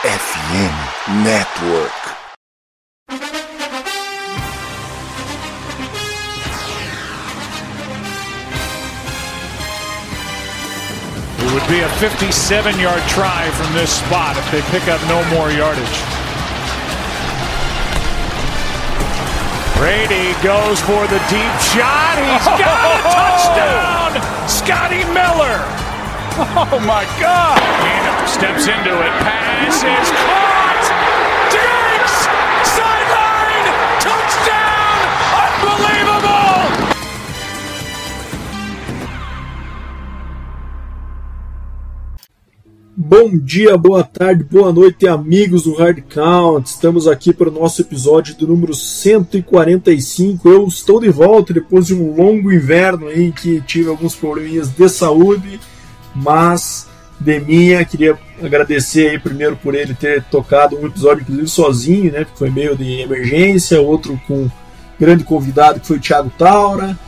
FM Network. It would be a 57 yard try from this spot if they pick up no more yardage. Brady goes for the deep shot. He's got a touchdown! Scotty Miller! Oh my God! Steps into it. Pass is caught! Diggs! Sideline! Touchdown! Unbelievable! Bom dia, boa tarde, boa noite, amigos do Hard Count. Estamos aqui para o nosso episódio do número 145. Eu estou de volta depois de um longo inverno aí que tive alguns probleminhas de saúde, mas de minha queria agradecer aí primeiro por ele ter tocado um episódio inclusive sozinho, né, que foi meio de emergência, outro com grande convidado que foi o Thiago Taura.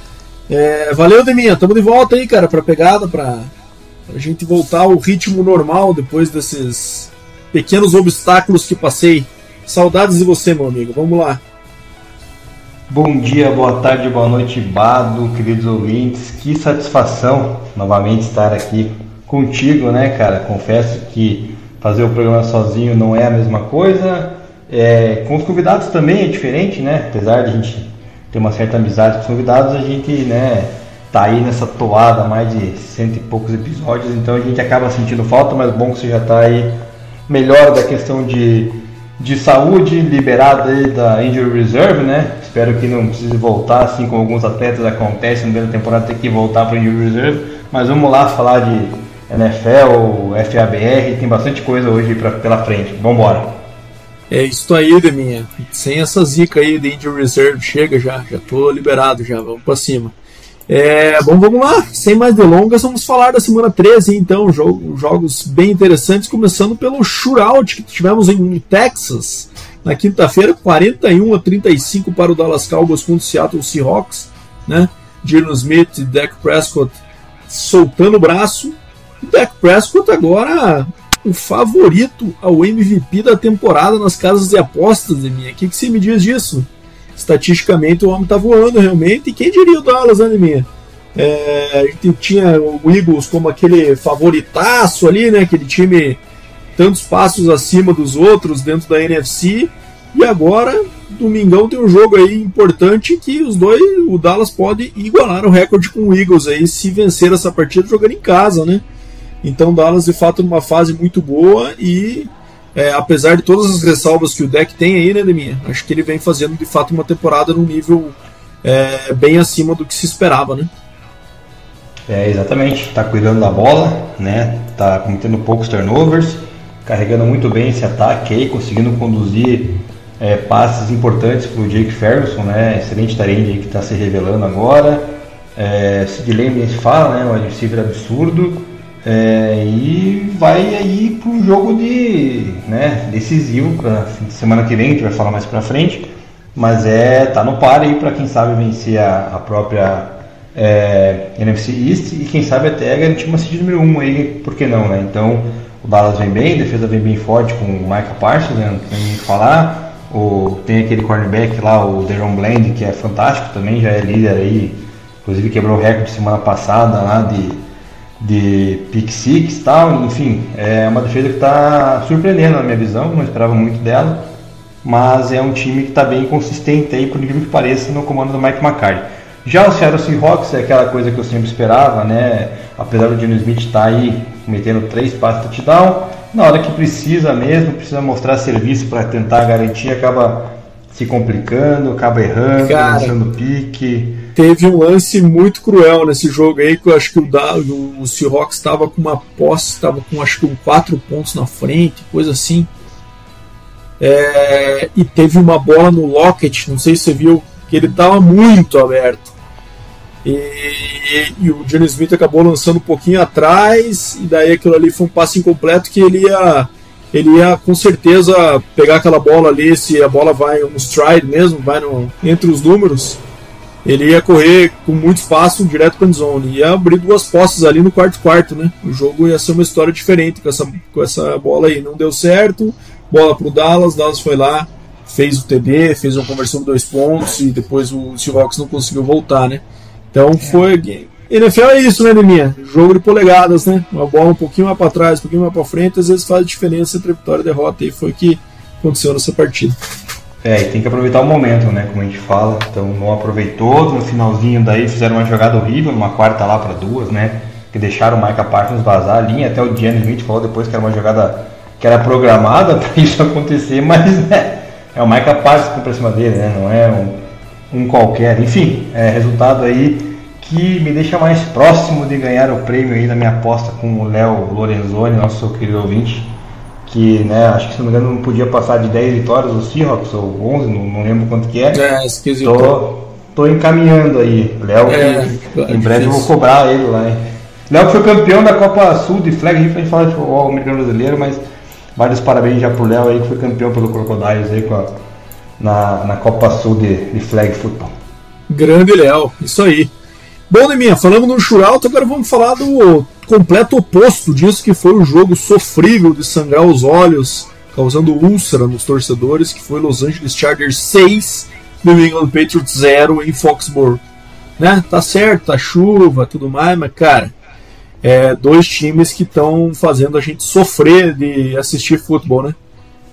É, valeu, Deminha, estamos de volta aí, cara, para pegada, para a gente voltar ao ritmo normal depois desses pequenos obstáculos que passei. Saudades de você, meu amigo. Vamos lá. Bom dia, boa tarde, boa noite, Bado, queridos ouvintes. Que satisfação novamente estar aqui contigo, né, cara? Confesso que fazer o programa sozinho não é a mesma coisa. É, com os convidados também é diferente, né? Apesar de a gente ter uma certa amizade com os convidados, a gente, né, tá aí nessa toada mais de cento e poucos episódios, então a gente acaba sentindo falta, mas bom que você já tá aí melhor da questão de, de saúde, liberado aí da injury reserve, né? Espero que não precise voltar, assim como alguns atletas acontece no meio da temporada ter que voltar para injury reserve, mas vamos lá falar de NFL, FABR, tem bastante coisa hoje pra, pela frente. Vamos embora. É isso aí, Deminha. Sem essa zica aí de injury reserve, chega já, já tô liberado já, vamos para cima. É, bom, vamos lá, sem mais delongas, vamos falar da semana 13, então, jogo, jogos bem interessantes, começando pelo shootout que tivemos em Texas, na quinta-feira, 41 a 35 para o Dallas Cowboys contra o Seattle Seahawks, né? Smith e Dak Prescott soltando o braço, o Dak Prescott agora o favorito ao MVP da temporada nas casas de apostas, de minha. O que, que você me diz disso? estatisticamente o homem tá voando realmente. E quem diria o Dallas, né, minha? É, a gente tinha o Eagles como aquele favoritaço ali, né? Aquele time tantos passos acima dos outros dentro da NFC. E agora, domingão tem um jogo aí importante que os dois, o Dallas pode igualar o recorde com o Eagles aí se vencer essa partida jogando em casa, né? Então Dallas de fato numa fase muito boa e é, apesar de todas as ressalvas que o deck tem aí, né, Deminha? Acho que ele vem fazendo de fato uma temporada num nível é, bem acima do que se esperava, né? É, exatamente. Tá cuidando da bola, né? Tá cometendo poucos turnovers, carregando muito bem esse ataque aí, conseguindo conduzir é, passes importantes pro Jake Ferguson, né? Excelente tarende que está se revelando agora. É, Sid Lamb se fala, né? Um receiver absurdo. É, e vai aí para um jogo de, né, decisivo para semana que vem, a gente vai falar mais para frente, mas é tá no par aí para quem sabe vencer a, a própria é, NFC East e quem sabe até garantir uma seed número 1 um aí, por que não, né? Então o Dallas vem bem, a defesa vem bem forte com o Micah Parsons, né, não tem nem que falar, o, tem aquele cornerback lá, o Deron Bland, que é fantástico também, já é líder aí, inclusive quebrou o recorde semana passada lá de de pick six tal, enfim, é uma defesa que está surpreendendo na minha visão, não esperava muito dela, mas é um time que está bem consistente aí, por incrível que pareça, no comando do Mike McCarthy. Já o Seattle Seahawks é aquela coisa que eu sempre esperava, né? Apesar do Dino Smith estar tá aí metendo três passes touchdown, na hora que precisa mesmo, precisa mostrar serviço para tentar garantir, acaba se complicando, acaba errando, Cara, lançando pique teve um lance muito cruel nesse jogo aí, que eu acho que o, da, o, Seahawks estava com uma posse, estava com acho que um quatro pontos na frente, coisa assim. É, e teve uma bola no Lockett, não sei se você viu, que ele estava muito aberto. E, e, e o Johnny Smith acabou lançando um pouquinho atrás, e daí aquilo ali foi um passe incompleto que ele ia, ele ia com certeza pegar aquela bola ali, se a bola vai no stride mesmo, vai no, entre os números ele ia correr com muito espaço direto para a zone. Ia abrir duas postes ali no quarto quarto, né? O jogo ia ser uma história diferente com essa, com essa bola aí. Não deu certo, bola para o Dallas, Dallas foi lá, fez o TD, fez uma conversão de dois pontos e depois o Seahawks não conseguiu voltar, né? Então foi. NFL é isso, né, Neminha? Jogo de polegadas, né? Uma bola um pouquinho mais para trás, um pouquinho mais para frente, às vezes faz diferença entre vitória e derrota, e foi o que aconteceu nessa partida. É, e tem que aproveitar o momento, né? Como a gente fala. Então não aproveitou, no finalzinho daí fizeram uma jogada horrível, uma quarta lá para duas, né? Que deixaram o Micah Parsons vazar a linha, até o Gianni Smith falou depois que era uma jogada que era programada para isso acontecer, mas né, é o Micah Parsons que pra cima dele, né? Não é um, um qualquer. Enfim, é resultado aí que me deixa mais próximo de ganhar o prêmio aí da minha aposta com o Léo Lorenzoni, nosso querido ouvinte que, né, acho que se não me engano não podia passar de 10 vitórias o Seahawks, ou 11, não, não lembro quanto que é. É, esquisito. Tô, tô encaminhando aí. Léo, é, em breve eu vou cobrar ele lá, hein. Léo foi campeão da Copa Sul de Flag, a gente fala de futebol americano brasileiro, mas vários parabéns já pro Léo aí, que foi campeão pelo Crocodiles aí a, na, na Copa Sul de, de Flag Football. Grande Léo, isso aí. Bom, Neminha, falamos no shootout, agora vamos falar do completo oposto disso, que foi o jogo sofrível de sangrar os olhos, causando úlcera nos torcedores, que foi Los Angeles Chargers 6, New England Patriots 0 em Foxborough. Né? Tá certo, tá chuva, tudo mais, mas cara, é dois times que estão fazendo a gente sofrer de assistir futebol, né?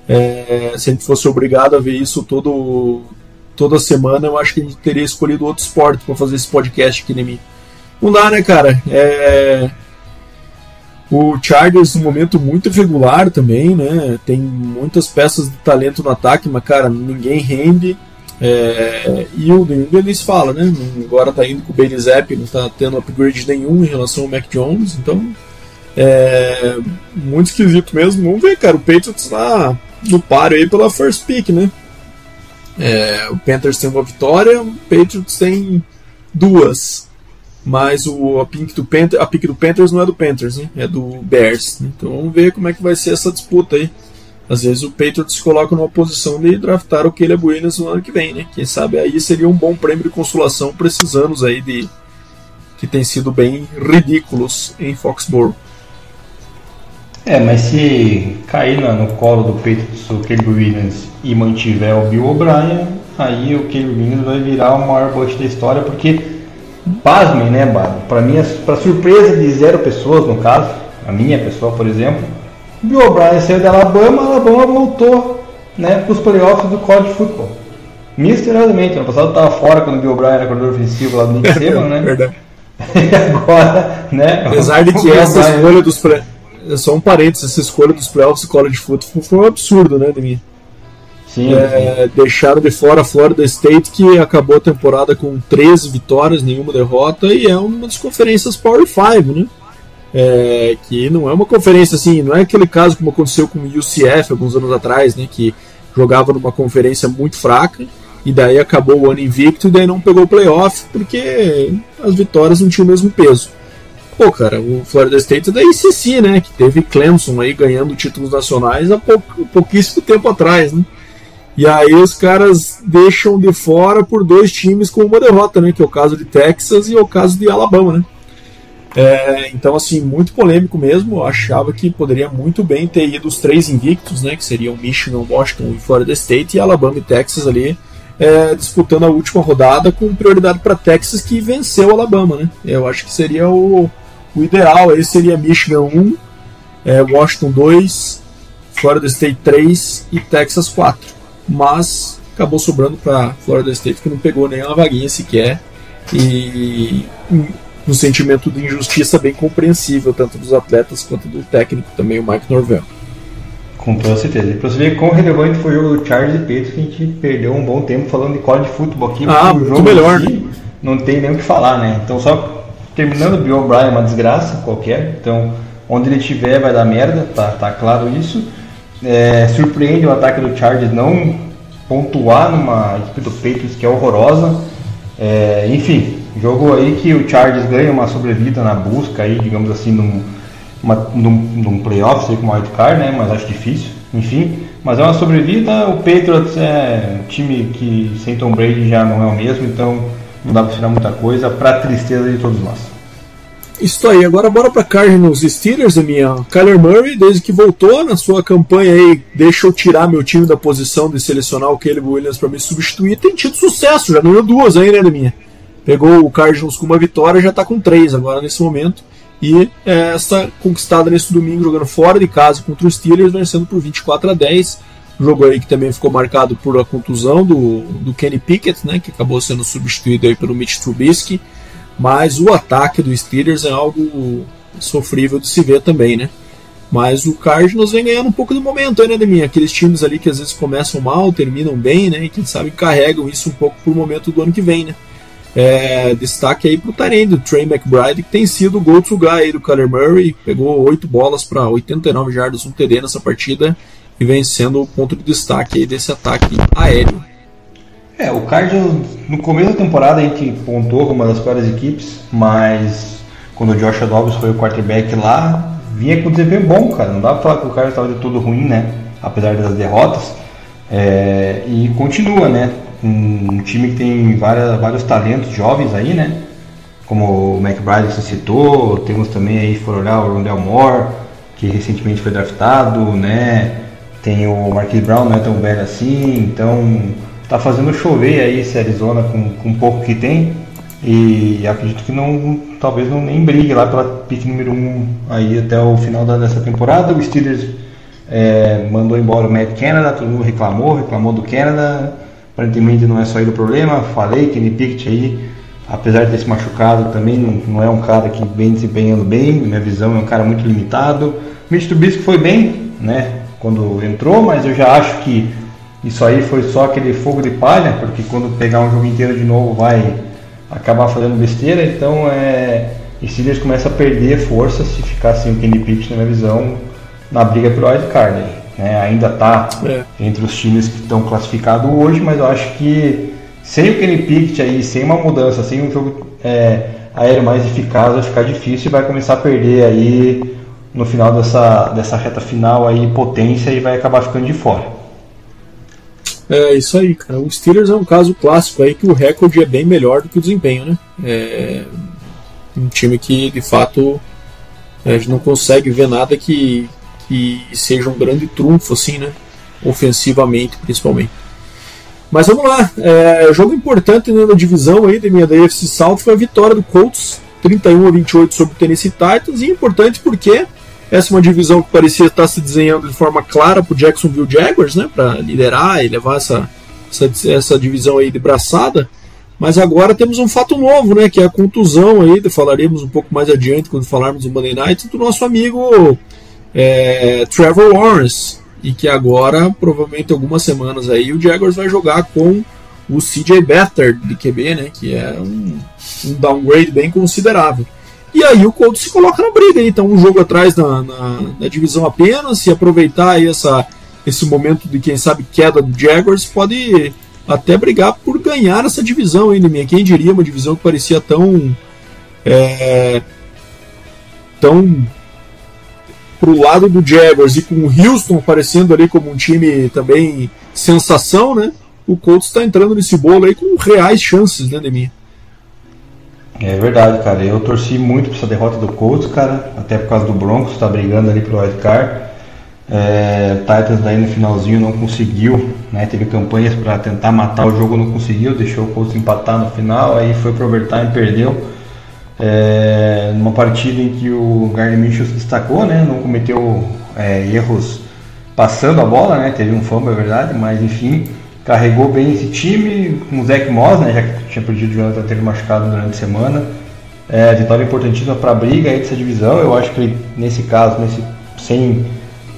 É, se a gente fosse obrigado a ver isso todo, toda semana, eu acho que a gente teria escolhido outro esporte para fazer esse podcast aqui em mim. Não dá, né, cara? É... O Chargers um momento muito irregular também, né? Tem muitas peças de talento no ataque, mas, cara, ninguém rende. É... E o New England fala, né? Agora tá indo com o Bailey Zapp, não tá tendo upgrade nenhum em relação ao Mac Jones, então é muito esquisito mesmo. Vamos ver, cara. O Patriots lá no páreo aí pela first pick, né? É, o Panthers tem uma vitória, o Patriots tem duas. Mas o, a, pick do Panthers, a pick do Panthers não é do Panthers, né? é do Bears. Então vamos ver como é que vai ser essa disputa aí. Às vezes o Patriots se coloca numa posição de draftar o Caleb Williams no ano que vem, né? Quem sabe aí seria um bom prêmio de consolação para esses anos aí de que tem sido bem ridículos em Foxborough. É, mas se cair no, no colo do Patriots o Caleb Williams e mantiver o Bill O'Brien, aí o Caleb Williams vai virar o maior bot da história, porque, pasmem, né, para mim, para surpresa de zero pessoas, no caso, a minha pessoa, por exemplo, o Bill O'Brien saiu da Alabama, a Alabama voltou né, para os playoffs do college football. Misteriosamente, ano passado estava fora quando o Bill O'Brien era coordenador ofensivo lá do Nick Saban, né? Verdade. e agora, né? Apesar de que essa escolha dos pré... Só um parênteses, essa escolha dos playoffs do college football foi um absurdo, né, de mim. Sim, é, sim. Deixaram de fora a Florida State, que acabou a temporada com 13 vitórias, nenhuma derrota, e é uma das conferências Power 5, né? É, que não é uma conferência assim, não é aquele caso como aconteceu com o UCF alguns anos atrás, né? Que jogava numa conferência muito fraca, e daí acabou o ano invicto, e daí não pegou o playoff, porque as vitórias não tinham o mesmo peso. Pô, cara, o Florida State é da ICC, né? Que teve Clemson aí ganhando títulos nacionais há pouco, pouquíssimo tempo atrás, né? E aí os caras deixam de fora por dois times com uma derrota, né? Que é o caso de Texas e o caso de Alabama, né? É, então, assim, muito polêmico mesmo. Eu achava que poderia muito bem ter ido os três invictos, né? Que seriam Michigan, Washington e Florida State, e Alabama e Texas ali é, disputando a última rodada com prioridade para Texas, que venceu Alabama, né? Eu acho que seria o, o ideal. Aí seria Michigan 1, é, Washington 2, Florida State 3 e Texas 4 mas acabou sobrando para Florida State que não pegou nem uma vaguinha sequer e um sentimento de injustiça bem compreensível tanto dos atletas quanto do técnico também o Mike Norvell. Com toda certeza. E pra você ver quão relevante foi o jogo do Charles e Patriots, que a gente perdeu um bom tempo falando de college futebol aqui. Ah, muito jogo melhor? Não tem nem o que falar, né? Então só terminando o Bill O'Brien é uma desgraça qualquer. Então, onde ele estiver vai dar merda, tá, tá claro isso. É, surpreende o ataque do Chargers não pontuar numa equipe do Patriots que é horrorosa. É, enfim, jogo aí que o Chargers ganha uma sobrevida na busca aí, digamos assim, num, uma, num, num playoff, sei como wildcard, né? Mas acho difícil. Enfim, mas é uma sobrevida. O Patriots é um time que sem Tom Brady já não é o mesmo, então não dá para esperar muita coisa, para tristeza de todos nós. Isso aí, agora bora para Cardinals Steelers, a minha. Kyler Murray, desde que voltou na sua campanha aí, deixa eu tirar meu time da posição de selecionar o Caleb Williams para me substituir, tem tido sucesso, já ganhou duas aí, né, minha. Pegou o Cardinals com uma vitória, já está com três agora nesse momento. E é, essa conquistada nesse domingo, jogando fora de casa contra os Steelers, vencendo por 24 a 10. Jogo aí que também ficou marcado por a contusão do, do Kenny Pickett, né, que acabou sendo substituído aí pelo Mitch Trubisky. Mas o ataque do Steelers é algo sofrível de se ver também, né? Mas o Cardinals vem ganhando um pouco de momento, né, Deminha? Aqueles times ali que às vezes começam mal, terminam bem, né? E quem sabe carregam isso um pouco pro momento do ano que vem, né? É, destaque aí pro Tarend, o Trey McBride, que tem sido o go-to guy aí do Kyler Murray. Pegou 8 bolas para 89 jardas, um TD nessa partida e vem sendo o ponto de destaque desse ataque aéreo. É, o Cardinals, no começo da temporada a gente pontuou como uma das piores equipes, mas quando o Josh Dobbs foi o quarterback lá, vinha com desempenho bom, cara. Não dá pra falar que o Cardinals estava de tudo ruim, né? Apesar das derrotas. É, e continua, né? Um time que tem várias, vários talentos jovens aí, né? Como o McBride que você citou, temos também aí, se for olhar, o Rondell Moore, que recentemente foi draftado, né? Tem o Marquis Brown, não é tão velho assim, então tá fazendo chover aí esse Arizona com, com pouco que tem. E acredito que não, talvez não nem brigue lá pela pick número 1 um aí até o final da, dessa temporada. O Steelers é, mandou embora o Matt Canada, todo mundo reclamou, reclamou do Canada. Aparentemente não é só ele o problema. Falei, Kenny Pickett aí, apesar de ter se machucado, também não, não é um cara que vem desempenhando bem. Minha visão é um cara muito limitado. Mitch Trubisky foi bem, né, quando entrou, mas eu já acho que isso aí foi só aquele fogo de palha, porque quando pegar um jogo inteiro de novo vai acabar fazendo besteira, então é, e Steelers começa a perder força se ficar sem o Kenny Pickett, na minha visão, na briga pelo wild card. Né? Ainda está é. entre os times que estão classificados hoje, mas eu acho que sem o Kenny Pickett aí, sem uma mudança, sem um jogo é, aéreo mais eficaz, vai ficar difícil e vai começar a perder aí no final dessa, dessa reta final aí potência e vai acabar ficando de fora. É isso aí, cara. O Steelers é um caso clássico aí que o recorde é bem melhor do que o desempenho, né? É um time que de fato a gente não consegue ver nada que, que seja um grande trunfo, assim, né? Ofensivamente, principalmente. Mas vamos lá, é, jogo importante né, na divisão aí da minha da AFC South foi a vitória do Colts, 31 a 28 sobre o Tennessee Titans, e importante porque essa é uma divisão que parecia estar se desenhando de forma clara para o Jacksonville Jaguars, né, para liderar e levar essa, essa, essa, divisão aí de braçada. Mas agora temos um fato novo, né, que é a contusão aí, falaremos um pouco mais adiante quando falarmos do Monday Night, do nosso amigo é, Trevor Lawrence. E que agora, provavelmente algumas semanas aí, o Jaguars vai jogar com o CJ Beathard de QB, né, que é um, um downgrade bem considerável. E aí o Colts se coloca na briga, então um jogo atrás na, na, na divisão apenas, e aproveitar essa, esse momento de quem sabe queda do Jaguars, pode até brigar por ganhar essa divisão ainda, minha. Quem diria uma divisão que parecia tão é, tão pro lado do Jaguars e com o Houston aparecendo ali como um time também sensação, né? O Colts está entrando nesse bolo aí com reais chances, né, Deminha? É verdade, cara. Eu torci muito por essa derrota do Colts, cara. Até por causa do Broncos, tá brigando ali pro wildcard. É, Titans daí no finalzinho não conseguiu, né? Teve campanhas para tentar matar o jogo, não conseguiu, deixou o Colts empatar no final, aí foi pro overtime perdeu. É, numa partida em que o Gardner Minshew se destacou, né? Não cometeu é, erros passando a bola, né? Teve um fumble, é verdade, mas enfim, carregou bem esse time, com o Zach Moss, né, já que tinha perdido o Jonathan teve machucado durante a semana. É, vitória importantíssima para a briga aí dessa divisão. Eu acho que nesse caso, nesse, sem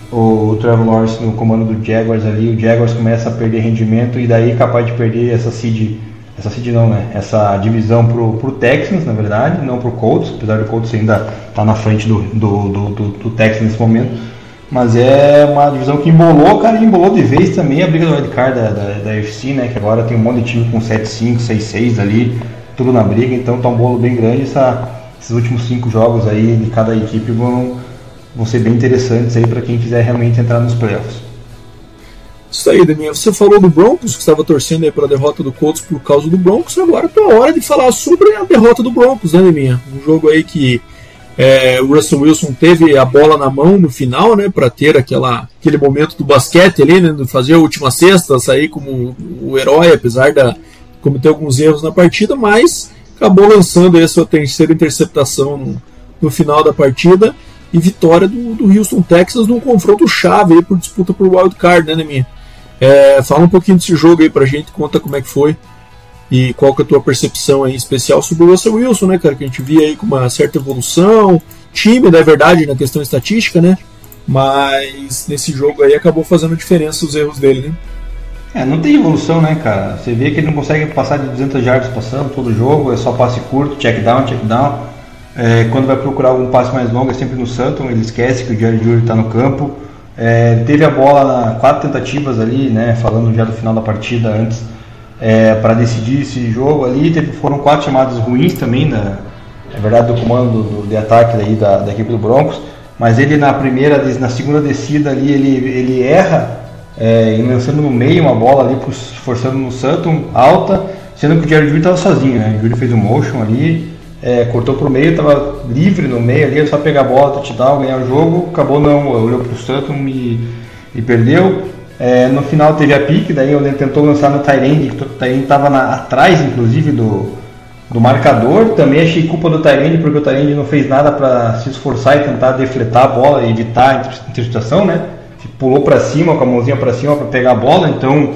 o, o Trevor Lawrence no comando do Jaguars ali, o Jaguars começa a perder rendimento e daí é capaz de perder essa seed, essa seed não, né? Essa divisão pro, pro Texans, na verdade, não pro Colts, apesar do Colts ainda estar tá na frente do, do, do, do, do Texans nesse momento mas é uma divisão que embolou, cara, e embolou de vez também a briga do wildcard da, da, da UFC, né? Que agora tem um monte de time com 7-5, 6-6 ali, tudo na briga, então tá um bolo bem grande. Essa, esses últimos cinco jogos aí de cada equipe vão, vão ser bem interessantes aí para quem quiser realmente entrar nos playoffs. Isso aí, Daniel. Você falou do Broncos, que estava torcendo aí pela derrota do Colts por causa do Broncos. Agora é a hora de falar sobre a derrota do Broncos, né, Deminha? Um jogo aí que é, o Russell Wilson teve a bola na mão no final, né, para ter aquela, aquele momento do basquete ali, né, fazer a última cesta, sair como o herói, apesar de cometer alguns erros na partida, mas acabou lançando aí a sua terceira interceptação no, no final da partida e vitória do, do Houston Texas num confronto chave aí por disputa por wild card, né, Neminha? É, fala um pouquinho desse jogo aí pra gente, conta como é que foi e qual que é a tua percepção aí especial sobre o Russell Wilson, né, cara, que a gente via aí com uma certa evolução, tímido, é verdade, na questão estatística, né, mas nesse jogo aí acabou fazendo diferença os erros dele, né. É, não tem evolução, né, cara? Você vê que ele não consegue passar de 200 yards passando todo jogo, é só passe curto, check down, check down. É, quando vai procurar algum passe mais longo é sempre no Santos, ele esquece que o Jerry Jury está no campo. É, teve a bola quatro tentativas ali, né, falando já do final da partida antes, é, para decidir esse jogo ali. Teve, foram quatro chamadas ruins também, na, na verdade, do comando do, de ataque daí da, da, equipe do Broncos. Mas ele na primeira, na segunda descida ali, ele, ele erra, é, lançando no meio uma bola ali, forçando no Santos, alta, sendo que o Jerry Judy estava sozinho, né? O Judy fez um motion ali, é, cortou pro meio, estava livre no meio ali, só pegar a bola, touchdown, ganhar o jogo, acabou não, olhou pro Stanton e, e perdeu. É, no final teve a pique, daí ele tentou lançar no Tyrande, que o Tyrande estava atrás, inclusive, do, do marcador. Também achei culpa do Tyrande, porque o Tyrande não fez nada para se esforçar e tentar defletar a bola evitar a interceptação, né? Pulou para cima, com a mãozinha para cima para pegar a bola, então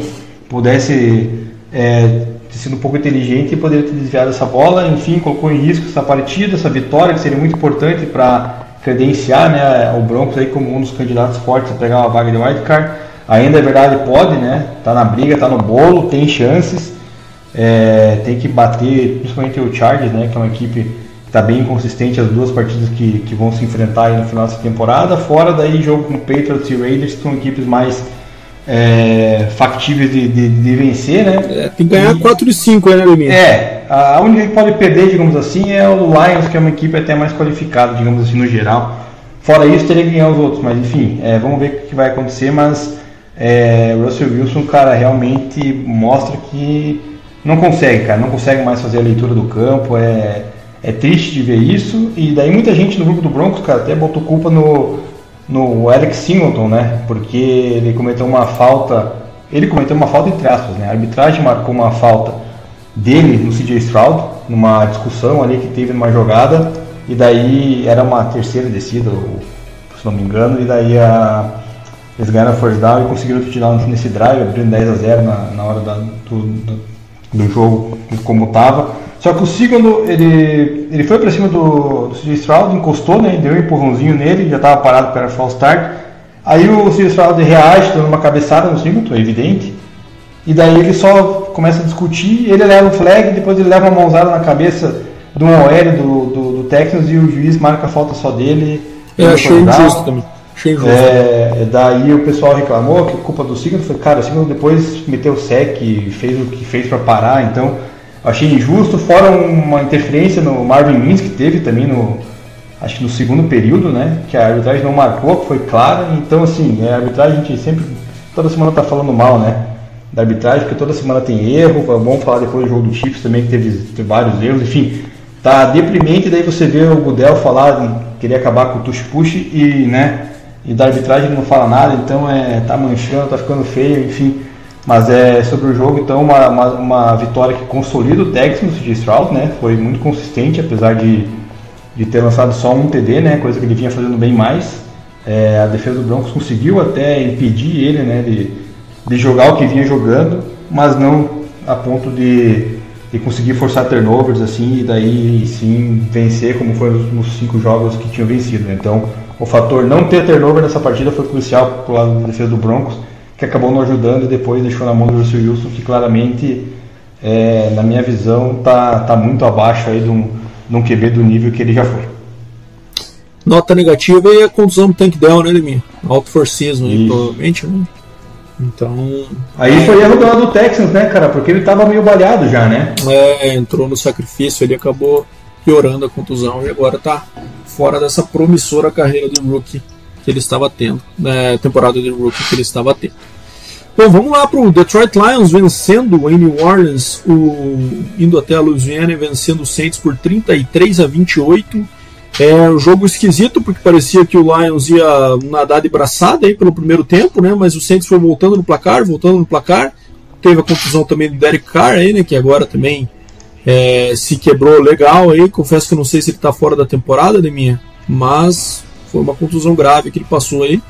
pudesse é, ter sido um pouco inteligente e poderia ter desviado essa bola. Enfim, colocou em risco essa partida, essa vitória, que seria muito importante para credenciar né, o Broncos aí como um dos candidatos fortes a pegar uma vaga de wildcard. Ainda é verdade, pode, né? Tá na briga, tá no bolo, tem chances. É, tem que bater, principalmente o Chargers, né? Que é uma equipe que está bem inconsistente as duas partidas que, que vão se enfrentar no final dessa temporada. Fora daí jogo com Patriots e Raiders, que são equipes mais é, factíveis de, de, de, vencer, né? É, tem que ganhar e, 4 de 5, né, Leminha? É, a única que pode perder, digamos assim, é o Lions, que é uma equipe até mais qualificada, digamos assim, no geral. Fora isso, teria que ganhar os outros, mas enfim, é, vamos ver o que vai acontecer, mas é, Russell Wilson, cara, realmente mostra que não consegue, cara, não consegue mais fazer a leitura do campo, é, é triste de ver isso, e daí muita gente no grupo do Broncos, cara, até botou culpa no, no Alex Singleton, né? Porque ele cometeu uma falta, ele cometeu uma falta entre aspas, né? A arbitragem marcou uma falta dele no CJ Stroud, numa discussão ali que teve numa jogada, e daí era uma terceira descida, se não me engano, e daí a, eles ganharam a first down e conseguiram tirar nesse drive, abrindo 10 a 0 na, na hora da, do, do, do jogo como estava. Só que o segundo, ele, ele foi para cima do, do CJ Stroud, encostou, né, deu um empurrãozinho nele, já estava parado para false start. Aí o CJ Stroud reage, dando uma cabeçada no Singleton, é evidente. E daí ele só começa a discutir, ele leva o flag, depois ele leva uma mãozada na cabeça do OL do, do, do Texans e o juiz marca a falta só dele. Eu achei injusto também. Injusto. É, daí o pessoal reclamou que culpa do Singleton foi, cara, o Singleton depois meteu o sec, fez o que fez para parar, então achei injusto, fora uma interferência no Marvin Mims que teve também no acho que no segundo período, né? Que a arbitragem não marcou, que foi clara. Então assim, a arbitragem a gente sempre toda semana tá falando mal, né? Da arbitragem, porque toda semana tem erro. É bom falar depois do jogo do Chiefs também que teve, teve vários erros. Enfim, tá deprimente. Daí você vê o Gudel falar querer acabar com o tush push e, né? E da arbitragem ele não fala nada. Então é tá manchando, tá ficando feio. Enfim, mas é sobre o jogo, então, uma, uma, uma vitória que consolida o Texans de Stroud, né? Foi muito consistente, apesar de, de ter lançado só um TD, né? Coisa que ele vinha fazendo bem mais. É, a defesa do Broncos conseguiu até impedir ele, né? De, de jogar o que vinha jogando, mas não a ponto de, de conseguir forçar turnovers assim e daí sim vencer como foi nos cinco jogos que tinham vencido. Né? Então, o fator não ter turnover nessa partida foi crucial para o lado da defesa do Broncos que acabou não ajudando e depois deixou na mão do Russell Wilson, que claramente, é, na minha visão, tá, tá muito abaixo aí de um, de um QB do nível que ele já foi. Nota negativa e a contusão do Tank Down, né, Leminha? Alto forcismo, provavelmente, né? Então. Aí é, foi erro do lado do Texans, né, cara? Porque ele tava meio balhado já, né? É, entrou no sacrifício, ele acabou piorando a contusão e agora tá fora dessa promissora carreira de rookie que ele estava tendo, né, temporada de rookie que ele estava tendo. Bom, vamos lá para o Detroit Lions vencendo em New Orleans, o, indo até a Louisiana e vencendo o Saints por 33 a 28. É um jogo esquisito, porque parecia que o Lions ia nadar de braçada aí pelo primeiro tempo, né? Mas o Saints foi voltando no placar, voltando no placar. Teve a confusão também do Derek Carr aí, né? Que agora também é, se quebrou legal aí. Confesso que não sei se ele está fora da temporada, de minha, mas foi uma contusão grave que ele passou aí.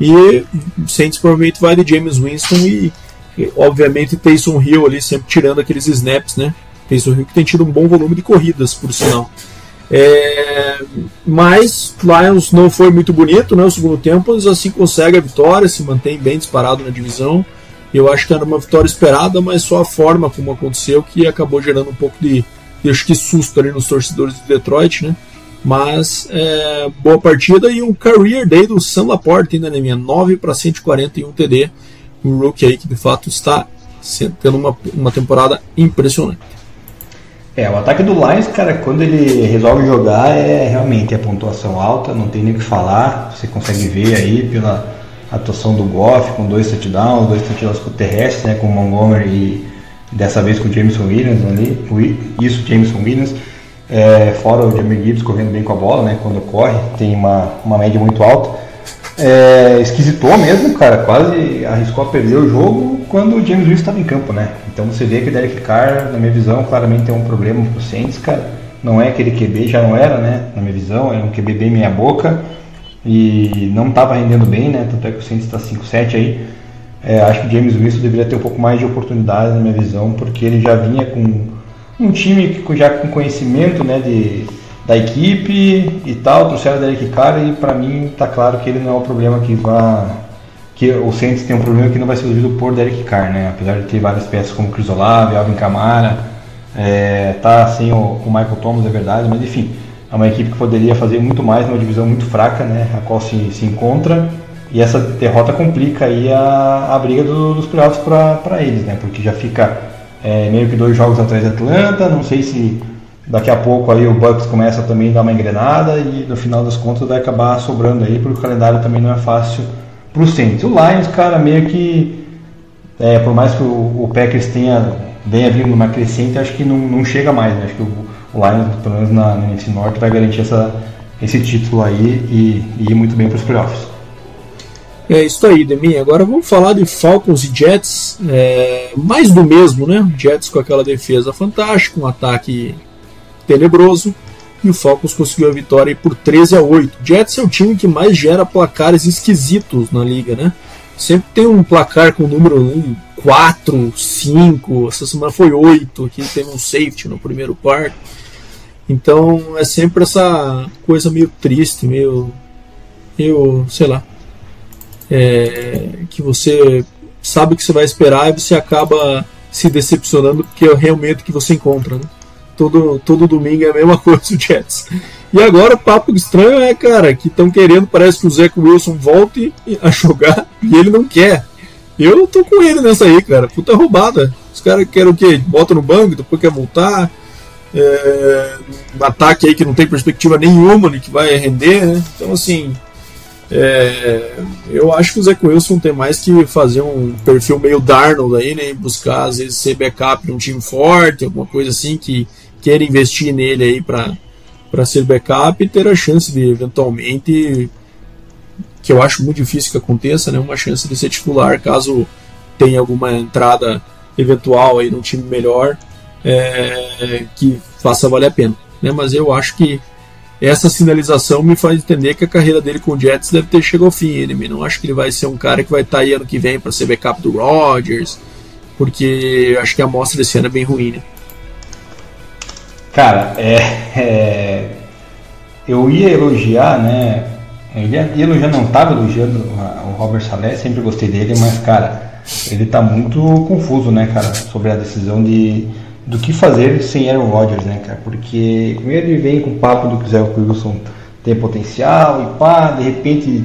E Saints provavelmente vai de James Winston e, e obviamente Taysom Hill ali sempre tirando aqueles snaps, né? Taysom Hill que tem tido um bom volume de corridas, por sinal. É, mas Lions não foi muito bonito, né? O segundo tempo, eles assim conseguem a vitória, se mantém bem disparado na divisão. Eu acho que era uma vitória esperada, mas só a forma como aconteceu que acabou gerando um pouco de, de acho que susto ali nos torcedores de Detroit, né? Mas é, boa partida e um career day do Sam Laporte ainda, né, minha? 9 para 141 TD. Um rookie aí que de fato está tendo uma, uma temporada impressionante. É, o ataque do Lions, cara, quando ele resolve jogar, é realmente a pontuação alta, não tem nem o que falar. Você consegue ver aí pela atuação do Goff, com dois touchdowns, dois touchdowns com o terrestre, né, com o Montgomery e dessa vez com o Jameson Williams ali. Isso, Jameson Williams. É, fora o Jamie Gibbs correndo bem com a bola, né? Quando corre, tem uma, uma média muito alta. É, esquisitou mesmo, cara. Quase arriscou a perder o jogo quando o James Wilson estava em campo, né? Então você vê que o Derek Carr, na minha visão, claramente tem um problema pro Saints, cara. Não é aquele QB, já não era, né? Na minha visão, é um QB bem meia boca e não estava rendendo bem, né? Tanto é que o Saints está 5-7 aí. É, acho que o James Wilson deveria ter um pouco mais de oportunidade na minha visão, porque ele já vinha com um time que já com conhecimento né, de, da equipe e tal, trouxeram o Derek Carr e para mim está claro que ele não é o problema que vai que o Saints tem um problema que não vai ser resolvido por Derek Carr, né? Apesar de ter várias peças como Chris Olave, Alvin Kamara, é, tá sem o, o, Michael Thomas, é verdade, mas enfim, é uma equipe que poderia fazer muito mais numa divisão muito fraca, né? A qual se, se encontra e essa derrota complica aí a, a briga do, dos playoffs para eles, né? Porque já fica é, meio que dois jogos atrás de Atlanta. Não sei se daqui a pouco aí o Bucks começa também a dar uma engrenada e no final das contas vai acabar sobrando aí, porque o calendário também não é fácil para o Saints. O Lions, cara, meio que, é, por mais que o, o, Packers tenha venha vindo numa crescente, acho que não, não chega mais. Né? Acho que o, Lions, pelo menos na, na NFC Norte, vai garantir essa, esse título aí e, e ir muito bem para os playoffs. É isso aí, Demi. Agora vamos falar de Falcons e Jets. É, mais do mesmo, né? Jets com aquela defesa fantástica, um ataque tenebroso. E o Falcons conseguiu a vitória por 13 a 8. Jets é o time que mais gera placares esquisitos na liga, né? Sempre tem um placar com o número 4, 5. Essa semana foi 8. Aqui teve um safety no primeiro quarto. Então é sempre essa coisa meio triste, meio. meio. sei lá é, que você sabe o que você vai esperar e você acaba se decepcionando porque é realmente o que você encontra. Né? Todo, todo domingo é a mesma coisa o Jets. E agora o papo estranho é, cara, que estão querendo, parece que o Zach Wilson volte a jogar e ele não quer. Eu tô com ele nessa aí, cara. Puta roubada. Os caras querem o quê? Bota no banco, depois quer voltar. É, um ataque aí que não tem perspectiva nenhuma de que vai render, né? Então, assim, é, eu acho que o Zach Wilson tem mais que fazer um perfil meio Darnold aí, né? Buscar às vezes ser backup de um time forte, alguma coisa assim que queira investir nele aí para ser backup e ter a chance de eventualmente, que eu acho muito difícil que aconteça, né? Uma chance de ser titular caso tenha alguma entrada eventual aí num time melhor é, que faça valer a pena, né? Mas eu acho que essa sinalização me faz entender que a carreira dele com o Jets deve ter chegado ao fim. Ele não acho que ele vai ser um cara que vai estar tá aí ano que vem para ser backup do Rodgers, porque acho que a amostra desse ano é bem ruim. Né? Cara, é, é, eu ia elogiar, né? Eu ia, ia elogiar, não estava elogiando o Robert Saleh, sempre gostei dele, mas cara, ele está muito confuso, né, cara, sobre a decisão de do que fazer sem Aaron Rodgers, né, cara? Porque primeiro ele vem com o papo do que o Zé Wilson tem potencial e pá, de repente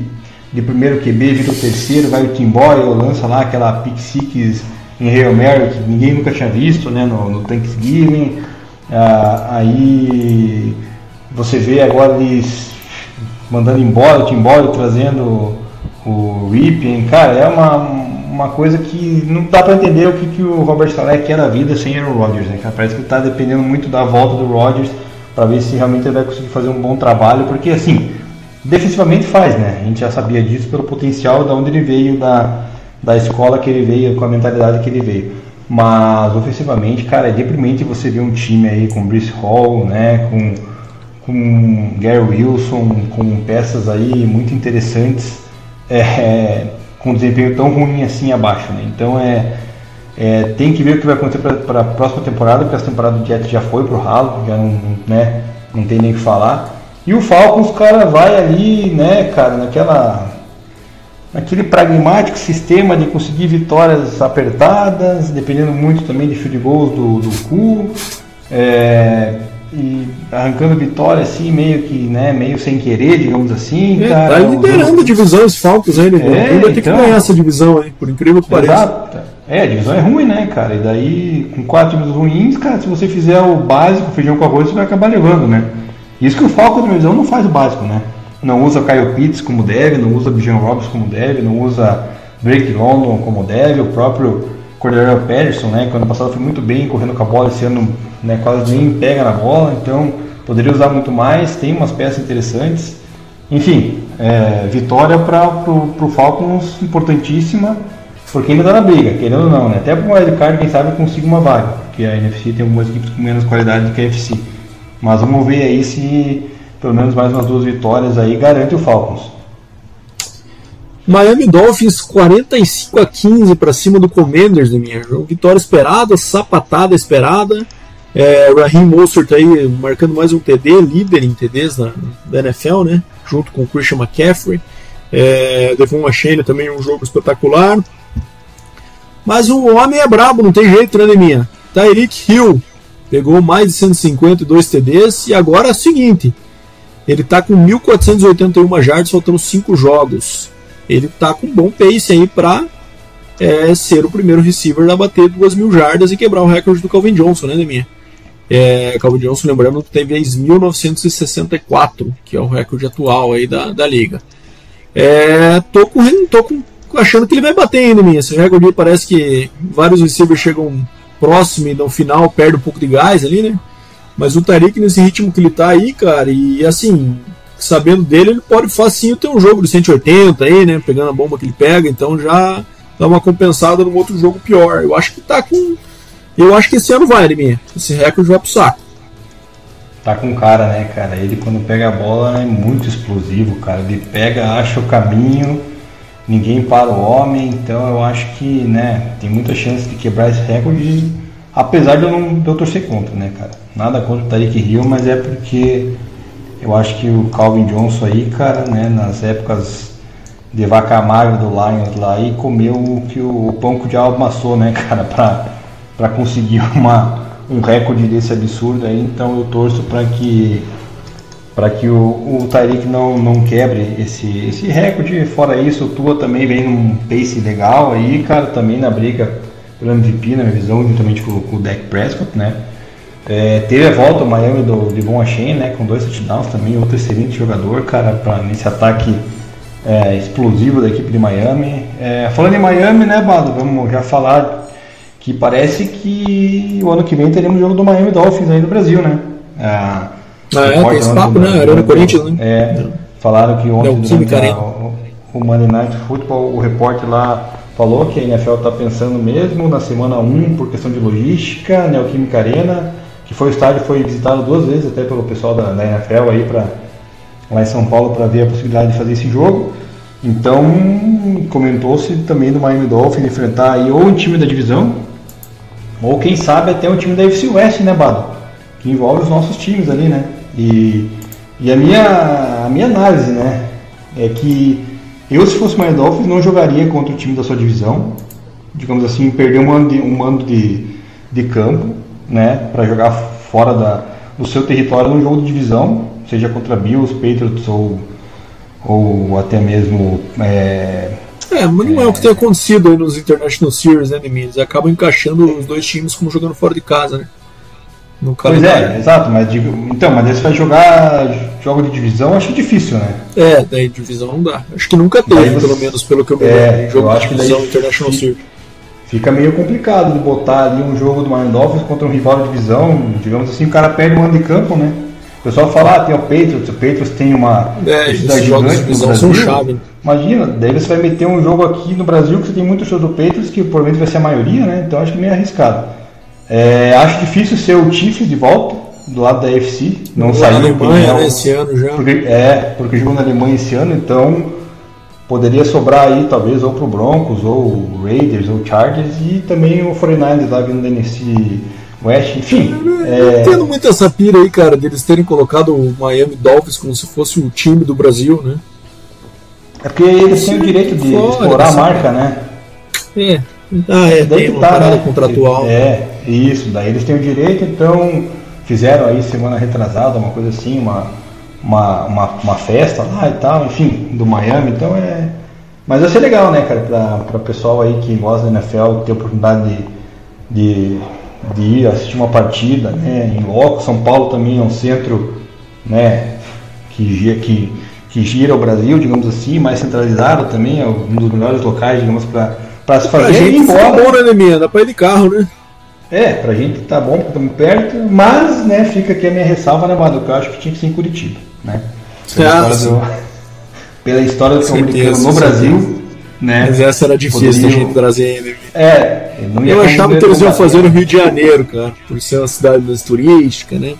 de primeiro QB vira o terceiro, vai o Tim Boyle, lança lá aquela pick six em Hail Mary que ninguém nunca tinha visto, né, no, no Thanksgiving. Ah, aí você vê agora eles mandando embora o Tim Boyle, trazendo o Ripien, cara, é uma uma coisa que não dá para entender o que, que o Robert Saleh quer da vida sem Aaron Rodgers, né, cara? Parece que está dependendo muito da volta do Rodgers para ver se realmente ele vai conseguir fazer um bom trabalho, porque assim, defensivamente faz, né? A gente já sabia disso pelo potencial de onde ele veio, da, da escola que ele veio, com a mentalidade que ele veio. Mas ofensivamente, cara, é deprimente você ver um time aí com Brice Hall, né? Com, com Gary Wilson, com peças aí muito interessantes, é, com desempenho tão ruim assim abaixo, né? Então é, é tem que ver o que vai acontecer para a próxima temporada, porque essa temporada do Jets já foi pro ralo, já não, né? Não tem nem o que falar. E o Falcons, cara, vai ali, né, cara, naquela naquele pragmático sistema de conseguir vitórias apertadas, dependendo muito também de field goals do, do cu, é, e arrancando vitória assim, meio que, né, meio sem querer, digamos assim. É, cara, tá liderando a divisão os Falcons aí, né? É, ainda tem então, que ganhar essa divisão aí, por incrível que pareça. Exato. É, a divisão é ruim, né, cara? E daí, com quatro times ruins, cara, se você fizer o básico, feijão com arroz, você vai acabar levando, né? Isso que o Falcons da divisão não faz o básico, né? Não usa Kyle Pitts como deve, não usa Bijan Robbins como deve, não usa Drake London como deve, o próprio Cordero Patterson, né, que ano passado foi muito bem correndo com a bola, esse ano né, quase nem pega na bola, então poderia usar muito mais, tem umas peças interessantes. Enfim, é, vitória para o Falcons importantíssima, porque ainda está na briga, querendo ou não, né? até para o wildcard, quem sabe consiga uma vaga, porque a NFC tem algumas equipes com menos qualidade do que a FC. Mas vamos ver aí se pelo menos mais umas duas vitórias aí, garante o Falcons. Miami Dolphins 45 a 15 para cima do Commanders, minha Vitória esperada, sapatada esperada. É, Raheem Mostert aí marcando mais um TD, líder em TDs na, da NFL, né? Junto com o Christian McCaffrey. É, Devon Achane também um jogo espetacular. Mas o homem é brabo, não tem jeito, né, minha? Tyreek Hill pegou mais de 152 TDs e agora é o seguinte: ele está com 1.481 jardas, faltando 5 jogos. Ele está com bom pace aí para é, ser o primeiro receiver a bater 2.000 jardas e quebrar o recorde do Calvin Johnson, né, Deminha? É, Calvin Johnson, lembrando, teve 1.964, que é o recorde atual aí da, da liga. É, tô, com, tô com, achando que ele vai bater ainda, minha. Esse recorde parece que vários receivers chegam próximo e no final perde um pouco de gás ali, né? Mas o Tariq, nesse ritmo que ele tá aí, cara, e assim, sabendo dele, ele pode facinho ter um jogo de 180 aí, né? Pegando a bomba que ele pega, então já dá uma compensada num outro jogo pior. Eu acho que tá com. Eu acho que esse ano vai, minha. Esse recorde vai pro saco. Tá com cara, né, cara? Ele quando pega a bola é muito explosivo, cara. Ele pega, acha o caminho, ninguém para o homem, então eu acho que, né, tem muita chance de quebrar esse recorde, apesar de eu não de eu torcer contra, né, cara? Nada contra o Tariq Hill, mas é porque eu acho que o Calvin Johnson aí, cara, né, nas épocas de vaca magra do Lions lá e comeu o que o, o pão que o diabo amassou, né, cara, pra, pra conseguir uma, um recorde desse absurdo aí. Então eu torço para que para que o, o Tyreek não, não quebre esse, esse recorde. Fora isso, o Tua também vem num pace legal aí, cara, também na briga pelo MVP, na minha visão, juntamente com, com o Dak Prescott, né? É, teve a volta o Miami do Devon Achane, né, com dois touchdowns também, outro excelente jogador, cara, para nesse ataque é, explosivo da equipe de Miami. É, falando em Miami, né, Bado, vamos já falar que parece que o ano que vem teremos o jogo do Miami Dolphins aí no Brasil, né? Ah, ah é, tem esse papo, né? Arena Corinthians, né? É, falaram que ontem durante a, o, o Monday Night Football, o repórter lá falou que a NFL está pensando mesmo na semana 1 por questão de logística, Neoquímica Arena que foi o estádio foi visitado duas vezes até pelo pessoal da, da NFL aí para lá em São Paulo para ver a possibilidade de fazer esse jogo. Então comentou-se também do Miami Dolphins enfrentar aí ou um time da divisão ou quem sabe até um time da FC West, né, Bado? Que envolve os nossos times ali, né? E, e a minha a minha análise, né, é que eu se fosse Miami Dolphins não jogaria contra o time da sua divisão, digamos assim, perder um mando de, um mando de, de campo né, para jogar fora da, do seu território num jogo de divisão, seja contra Bills, Patriots ou, ou até mesmo. É, é, mas não é, é, o que tem acontecido aí nos International Series, né, Eles acabam encaixando os dois times como jogando fora de casa, né? no Pois é, exato, mas digo, então, mas daí você vai jogar jogo de divisão, acho difícil, né? É, daí divisão não dá. Acho que nunca teve, você- pelo menos pelo que eu me É, lembro. Jogo eu de divisão daí International Series. Fica meio complicado de botar ali um jogo do Miami Dolphins contra um rival de divisão, digamos assim, o cara perde um ano de campo, né? O pessoal fala, ah, tem o Patriots, o Patriots tem uma É, torcida esses jogos de gigante no divisão são Brasil. chave. né? Imagina, daí você vai meter um jogo aqui no Brasil que você tem muitos shows do Patriots, que provavelmente vai ser a maioria, né? Então acho que meio arriscado. É, acho difícil ser o Chiefs de volta, do lado da AFC, não Na saiu Alemanha, porque não- né, esse ano já. porque, é, porque jogou na Alemanha esse ano, então poderia sobrar aí talvez ou pro Broncos, ou Raiders, ou Chargers e também o 49ers lá vindo da NFC West, enfim. É, Tendo muito essa pira aí, cara, deles terem colocado o Miami Dolphins como se fosse o time do Brasil, né? é porque eles têm o direito de Fora explorar a marca, né? É. Ah, é, Daí tem que tá, né? contratual. É, isso, daí eles têm o direito, então fizeram aí semana retrasada, uma coisa assim, uma, uma, uma, uma festa lá e tal, enfim, do Miami, então é. Mas vai ser legal, né, cara, pra, pra pessoal aí que gosta da NFL ter a oportunidade de, de, de ir assistir uma partida, né, em loco, São Paulo também é um centro, né, que, que, que gira o Brasil, digamos assim, mais centralizado também, é um dos melhores locais, digamos, para para se Pra fazer gente ir fica embora. bom, né, Neminha? Dá pra ir de carro, né? É, pra gente tá bom porque estamos perto, mas né, fica aqui a minha ressalva, né? Que eu acho que tinha que ser em Curitiba, né? Pela história do, pela história do Certeza, no certeza. Brasil, né? Mas essa era difícil da Poderiam- gente trazer ainda. É, Eu como achava que eles iam fazer no. Rio de Janeiro, cara, por ser uma cidade mais turística, né?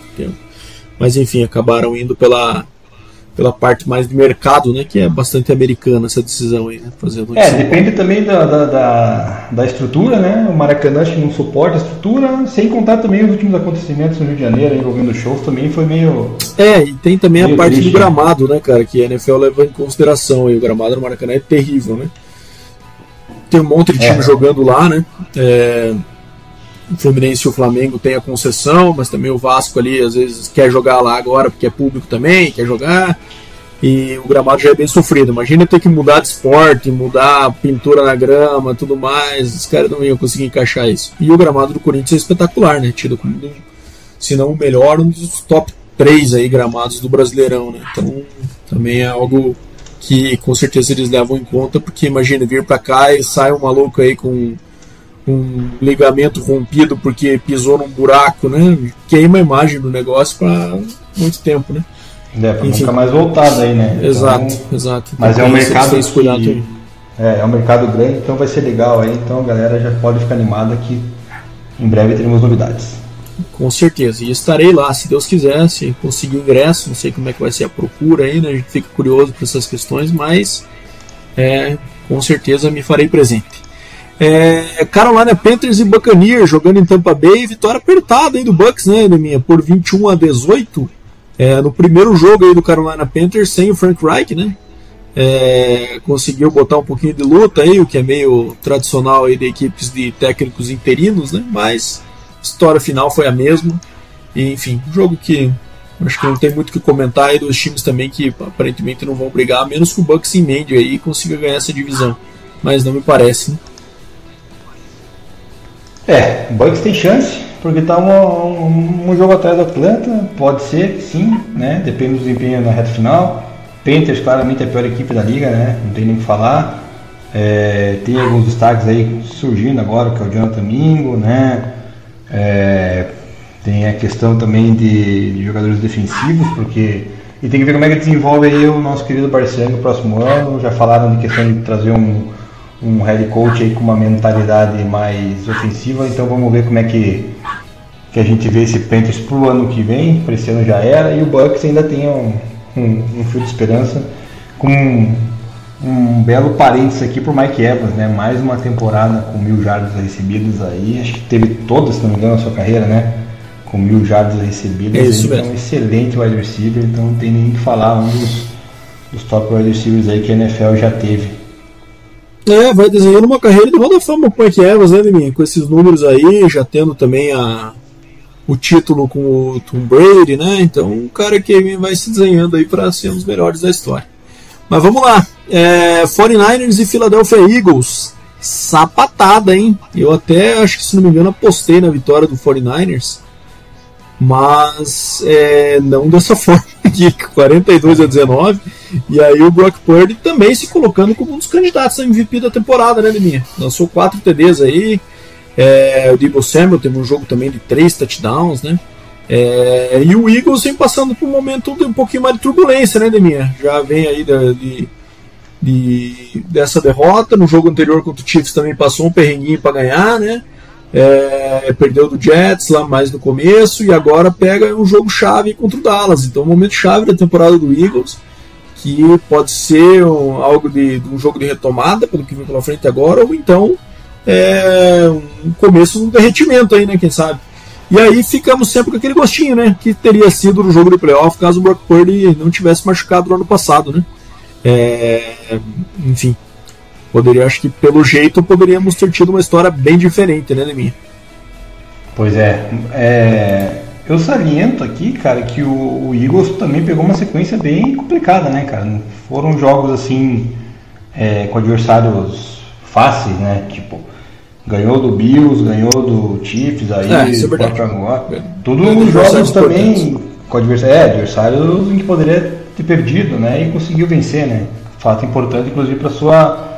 Mas enfim, acabaram indo pela, pela parte mais de mercado, né? Que é bastante americana essa decisão aí, né? Fazendo É, isso. depende também da, da, da, da estrutura, né? O Maracanã acho que não suporta a estrutura, sem contar também os últimos acontecimentos no Rio de Janeiro envolvendo shows também foi meio. É, e tem também a parte triste, do gramado, né, cara? Que a NFL leva em consideração. E o gramado no Maracanã é terrível, né? Tem um monte de time É. jogando lá, né? É, o Fluminense e o Flamengo tem a concessão, mas também o Vasco ali às vezes quer jogar lá agora porque é público também, quer jogar. E o gramado já é bem sofrido. Imagina ter que mudar de esporte, mudar pintura na grama, tudo mais. Os caras não iam conseguir encaixar isso. E o gramado do Corinthians é espetacular, né? Tido como, um- se não o melhor, um dos top 3 aí gramados do Brasileirão, né? Então também é algo que com certeza eles levam em conta, porque imagina vir pra cá e sai um maluco aí com um ligamento rompido porque pisou num buraco, né? Queima a imagem do negócio pra muito tempo, né? É, pra Enfim. nunca mais voltar daí, né? Então, Exato, exato. Mas é Então, um tem mercado que- aí. É, é um mercado grande, então vai ser legal aí. Então a galera já pode ficar animada que em breve teremos novidades. Com certeza. E estarei lá, se Deus quiser, se conseguir ingresso. Não sei como é que vai ser a procura aí, né? A gente fica curioso por essas questões, mas é, com certeza me farei presente. É, Carolina Panthers e Buccaneers jogando em Tampa Bay, vitória apertada aí do Bucks, né, Neminha? Por 21 a 18. É, no primeiro jogo aí do Carolina Panthers sem o Frank Reich, né? É, conseguiu botar um pouquinho de luta aí, o que é meio tradicional aí de equipes de técnicos interinos, né? Mas a história final foi a mesma. E, enfim, um jogo que acho que não tem muito o que comentar aí dos times também que aparentemente não vão brigar, a menos que o Bucks aí e consiga ganhar essa divisão. Mas não me parece, né? É, o Bucks tem chance, porque tá um, um, um jogo atrás do Atlanta, pode ser, sim, né? Depende do desempenho na reta final. Panthers claramente é a pior equipe da liga, né? Não tem nem o que falar. É, tem alguns destaques aí surgindo agora, que é o Jonathan Mingo, né? É, tem a questão também de, de jogadores defensivos, porque. E tem que ver como é que desenvolve aí o nosso querido Barcelona no próximo ano. Já falaram de questão de trazer um, um head coach aí com uma mentalidade mais ofensiva, então vamos ver como é que, que a gente vê esse Panthers pro ano que vem, para esse ano já era, e o Bucks ainda tem um, um, um fio de esperança com um, um belo parênteses aqui pro Mike Evans, né? Mais uma temporada com mil jardas recebidas aí, acho que teve todas, se não me engano, na sua carreira, né? Com mil jardas recebidas, É isso então um excelente wide receiver, então não tem nem o que falar, um dos, dos top wide receivers aí que a NFL já teve. É, vai desenhando uma carreira de roda fama com o Mike Evans, né, Liminha? Com esses números aí, já tendo também a, o título com o Tom Brady, né? Então, um cara que vai se desenhando aí para ser um dos melhores da história. Mas vamos lá. É, 49ers e Philadelphia Eagles. Sapatada, hein? Eu até acho que, se não me engano, apostei na vitória do 49ers. mas é, não dessa forma aqui, 42 a 19. E aí o Brock Purdy também se colocando como um dos candidatos a MVP da temporada, né, Liminha? Lançou quatro TDs aí. É, o Debo Samuel teve um jogo também de três touchdowns, né? É, e o Eagles vem passando por um momento de um pouquinho mais de turbulência, né, Deminha? Já vem aí de, de, de, dessa derrota. No jogo anterior contra o Chiefs também passou um perrenguinho para ganhar, né? É, perdeu do Jets lá mais no começo e agora pega um jogo chave contra o Dallas. Então, um momento chave da temporada do Eagles, que pode ser um, algo de, um jogo de retomada pelo que vem pela frente agora, ou então é, um começo de um derretimento aí, né? Quem sabe? E aí ficamos sempre com aquele gostinho, né? Que teria sido no jogo de playoff caso o Brock Purdy não tivesse machucado no ano passado, né? É, enfim, poderia, acho que pelo jeito poderíamos ter tido uma história bem diferente, né, Leminha? Pois é, é, eu saliento aqui, cara, que o, o, Eagles também pegou uma sequência bem complicada, né, cara? Foram jogos assim é, com adversários fáceis, né? Tipo, ganhou do Bills, ganhou do Chiefs, aí é, isso é Todos os jogos também com adversários, é, adversários em que poderia ter perdido, né? E conseguiu vencer, né? Fato importante, inclusive, para sua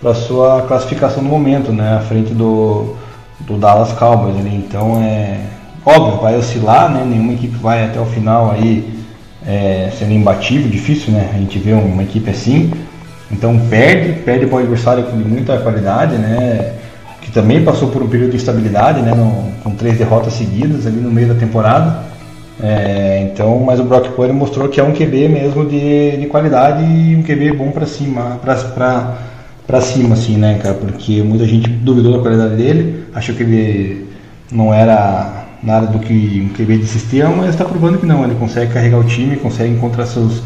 para sua classificação no momento, né? À frente do, do Dallas Cowboys. Então é óbvio, vai oscilar, né? Nenhuma equipe vai até o final aí é, sendo imbatível, difícil, né? A gente vê uma equipe assim. Então perde, perde para o adversário com muita qualidade, né? Que também passou por um período de instabilidade, né? No, com três derrotas seguidas ali no meio da temporada. É, então, mas o Brock Purdy mostrou que é um QB mesmo de, de qualidade e um QB bom para cima, para cima, assim, né, cara? Porque muita gente duvidou da qualidade dele, achou que ele não era nada do que um QB de sistema, mas está provando que não. Ele consegue carregar o time, consegue encontrar seus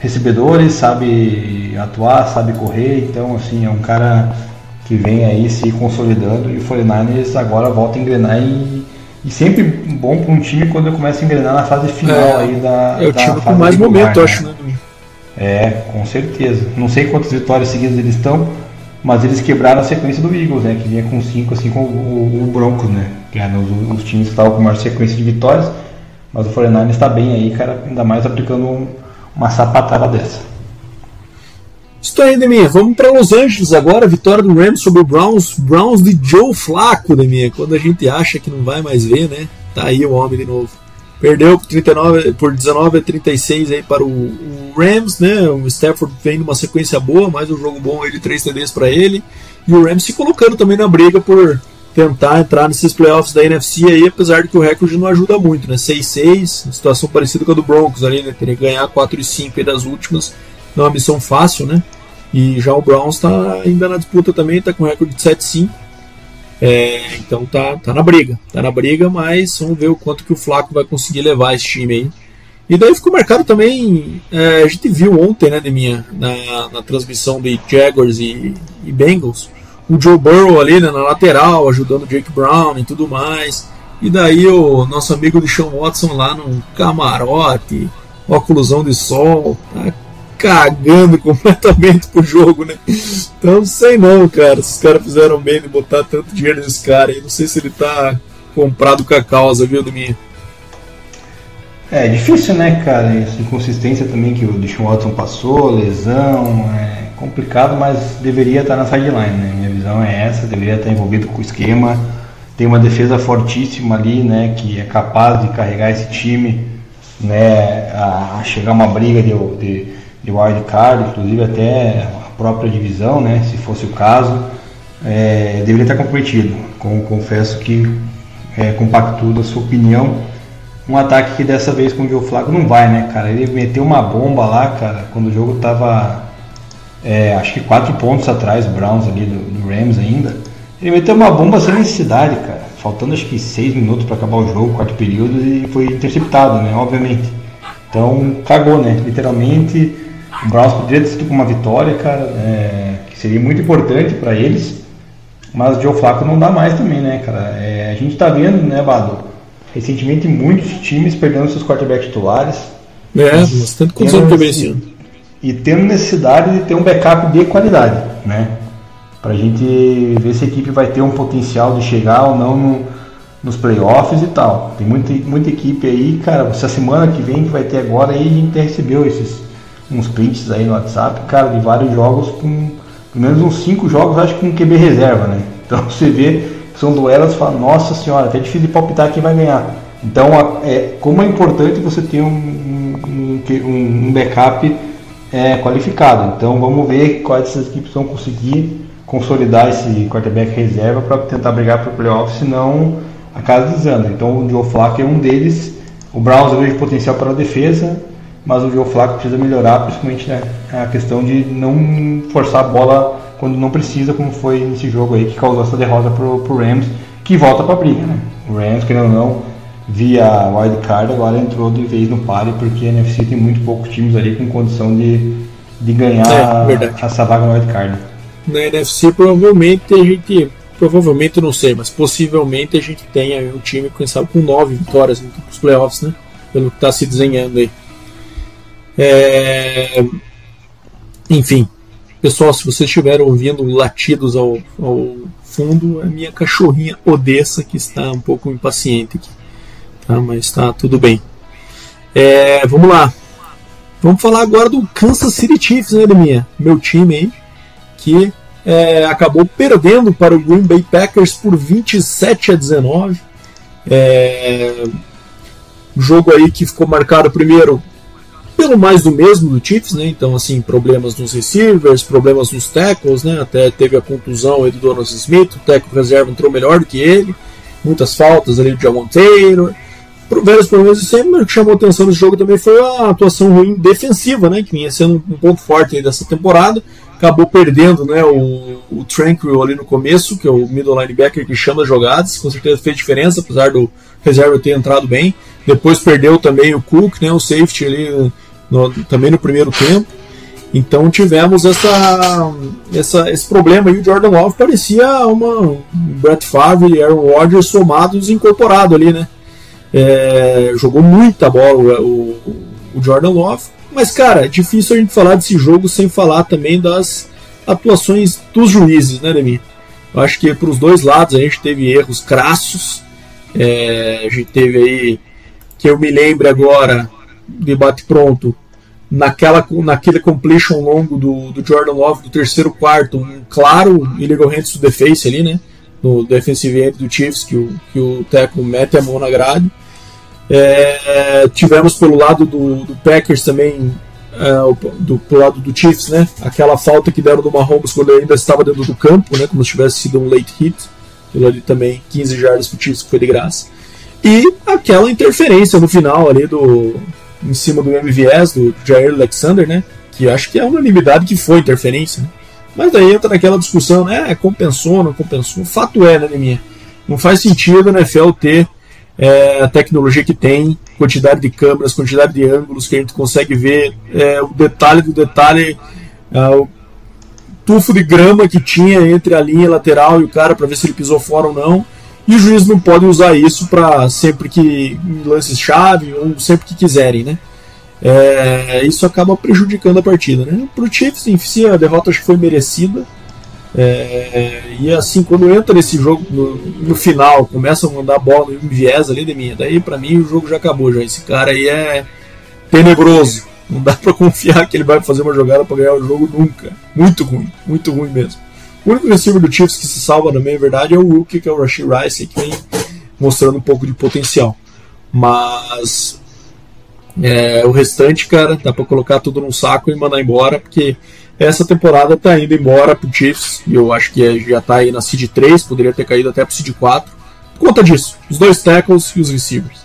recebedores, sabe atuar, sabe correr. Então, assim, é um cara que vem aí se consolidando e o 49ers agora volta a engrenar e e sempre bom para um time quando começa a engrenar na fase final é, aí da. É o time com mais momento, né? acho, né? É, com certeza. Não sei quantas vitórias seguidas eles estão, mas eles quebraram a sequência do Eagles, né? Que vinha com cinco, assim como o, o Broncos, né? Eram os, os times estavam com maior sequência de vitórias. Mas o 49 está bem aí, cara, ainda mais aplicando uma sapatada dessa. Isso aí, Deminha. Vamos para Los Angeles agora. Vitória do Rams sobre o Browns. Browns de Joe Flaco, Deminha. Quando a gente acha que não vai mais ver, né? Tá aí o homem de novo. Perdeu por, 39, por 19 a 36 aí para o, o Rams, né? O Stafford vem numa sequência boa, mais um jogo bom, ele 3 TDs para ele. E o Rams se colocando também na briga por tentar entrar nesses playoffs da NFC aí, apesar de que o recorde não ajuda muito, né? 6-6, situação parecida com a do Broncos ali, né? Teria que ganhar 4 e 5 das últimas não é uma missão fácil, né? E já o Browns está ainda na disputa também, está com recorde de 7-5. É, então tá, tá na briga, tá na briga, mas vamos ver o quanto que o Flaco vai conseguir levar esse time aí. E daí ficou marcado também, é, a gente viu ontem, né, de minha, na, na transmissão de Jaguars e, e, Bengals, o Joe Burrow ali né, na lateral, ajudando o Jake Brown e tudo mais. E daí o nosso amigo de Sean Watson lá no camarote, oclusão de sol, tá cagando completamente pro jogo, né? Então sei não, cara. Se os caras fizeram bem de botar tanto dinheiro nesse cara aí. Não sei se ele tá comprado com a causa, viu, Domingo? É difícil, né, cara? Essa inconsistência também que o Deshaun Watson passou, lesão, é complicado, mas deveria estar na sideline, né? Minha visão é essa, deveria estar envolvido com o esquema. Tem uma defesa fortíssima ali, né, que é capaz de carregar esse time, né, a chegar uma briga de, de de wildcard, inclusive até a própria divisão, né, se fosse o caso, é, deveria estar comprometido. Com, confesso que é, compacto da sua opinião. Um ataque que dessa vez com o Joe Flaco não vai, né, cara? Ele meteu uma bomba lá, cara, quando o jogo tava é, acho que quatro pontos atrás, Browns ali do, do, Rams ainda. Ele meteu uma bomba sem necessidade, cara. Faltando acho que seis minutos para acabar o jogo, quarto período, e foi interceptado, né? Obviamente. Então cagou, né? Literalmente o Browns poderia ter sido com uma vitória, cara, é, que seria muito importante para eles. Mas o Joe Flacco não dá mais também, né, cara? É, a gente tá vendo, né, Bado? Recentemente muitos times perdendo seus quarterbacks titulares. É, bastante confusão também esse ano. E tendo necessidade de ter um backup de qualidade, né? Pra gente ver se a equipe vai ter um potencial de chegar ou não no, nos playoffs e tal. Tem muita, muita equipe aí, cara. Essa semana que vem que vai ter agora aí, a gente recebeu esses uns prints aí no WhatsApp, cara, de vários jogos com pelo menos uns 5 jogos, acho que com QB reserva, né? Então você vê são duelos e fala, nossa senhora, até difícil de palpitar quem vai ganhar. Então, é, como é importante você ter um, um, um backup é, qualificado. Então, vamos ver quais dessas equipes vão conseguir consolidar esse quarterback reserva para tentar brigar para o playoff, senão a casa desanda. Então, o Joe Flacco é um deles. O Browns vejo potencial para a defesa, mas o Joe Flacco precisa melhorar, principalmente né, a questão de não forçar a bola quando não precisa, como foi nesse jogo aí que causou essa derrota para o Rams, que volta para a briga. Né? O Rams, querendo ou não, via wildcard, agora entrou de vez no pare, porque a NFC tem muito poucos times ali com condição de, de ganhar é, essa vaga no wildcard. Na NFC, provavelmente a gente. Provavelmente não sei, mas possivelmente a gente tenha um time com, sabe, com nove vitórias nos playoffs, né? Pelo que está se desenhando aí. É... Enfim, pessoal, se vocês estiverem ouvindo latidos ao, ao fundo, é minha cachorrinha Odessa que está um pouco impaciente aqui tá? mas está tudo bem. É, vamos lá. Vamos falar agora do Kansas City Chiefs, né, minha, meu time aí, que é, acabou perdendo para o Green Bay Packers por 27 a 19. É, jogo aí que ficou marcado primeiro pelo mais do mesmo do Chiefs, né? Então, assim, problemas nos receivers, problemas nos tackles, né? Até teve a contusão aí do Donald Smith, o tackle reserva entrou melhor do que ele, muitas faltas ali do Jamon Taylor vários problemas e sempre o que chamou atenção nesse jogo também foi a atuação ruim defensiva, né, que vinha sendo um ponto forte dessa temporada. Acabou perdendo né, o, o Tranquil ali no começo, que é o middle linebacker que chama as jogadas, com certeza fez diferença, apesar do reserva ter entrado bem. Depois perdeu também o Cook, né, o safety ali no, também no primeiro tempo. Então tivemos essa, essa, esse problema aí. O Jordan Love parecia uma um Brett Favre e Aaron Rodgers somados incorporado ali, né? É, jogou muita bola o, o, Jordan Love. Mas, cara, é difícil a gente falar desse jogo sem falar também das atuações dos juízes, né, Demi? Eu acho que para os dois lados a gente teve erros crassos. É, a gente teve aí, que eu me lembro agora, debate pronto, naquela, naquele completion longo do, do Jordan Love do terceiro quarto, um claro illegal hands to the face ali, né? No defensive end do Chiefs, que o, que o Teco mete a mão na grade. É, tivemos pelo lado do, do Packers também, é, do, pelo lado do Chiefs, né? Aquela falta que deram do Mahomes quando ele ainda estava dentro do campo, né? Como se tivesse sido um late hit. Aquilo ali também, 15 jardas pro Chiefs, que foi de graça. E aquela interferência no final ali do. Em cima do MVS, do Jair Alexander, né? Que acho que é unanimidade que foi interferência, né? Mas daí entra naquela discussão, né? Compensou, não compensou. Fato é, né, minha? Não faz sentido a NFL ter é, a tecnologia que tem, quantidade de câmeras, quantidade de ângulos que a gente consegue ver, é, o detalhe do detalhe, é, o tufo de grama que tinha entre a linha lateral e o cara para ver se ele pisou fora ou não. E os juízes não podem usar isso para sempre que lances chave ou sempre que quiserem, né? É, isso acaba prejudicando a partida, né? Para o Chiefs em si a derrota foi merecida. É, e assim, quando entra nesse jogo no, no, final, começa a mandar bola no viés ali de mim, daí para mim o jogo já acabou. Já. Esse cara aí é tenebroso. Não dá para confiar que ele vai fazer uma jogada para ganhar o jogo nunca. Muito ruim, muito ruim mesmo. O único receiver do Chiefs que se salva também, é verdade, é o rookie, que é o Rashid Rice, que vem mostrando um pouco de potencial. Mas é, o restante, cara, dá para colocar tudo num saco e mandar embora, porque essa temporada tá indo embora pro Chiefs, e eu acho que é, já tá aí na Seed 3, poderia ter caído até pro Seed 4. Por conta disso, os dois tackles e os receivers.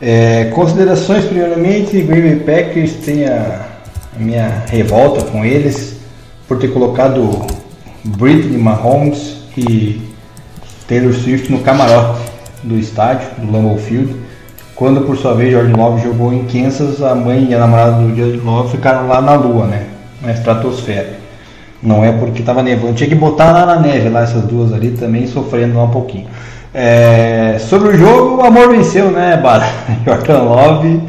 É, considerações, primeiramente, Green Bay Packers tem a, a, minha revolta com eles por ter colocado Britney Mahomes e Taylor Swift no camarote do estádio, do Lambeau Field, quando por sua vez George Love jogou em Kansas, a mãe e a namorada do George Love ficaram lá na lua, né? na estratosfera. Não é porque estava nevando. Tinha que botar lá na neve, lá essas duas ali também sofrendo um pouquinho. É, sobre o jogo, o amor venceu, né, Bada? Jordan Love,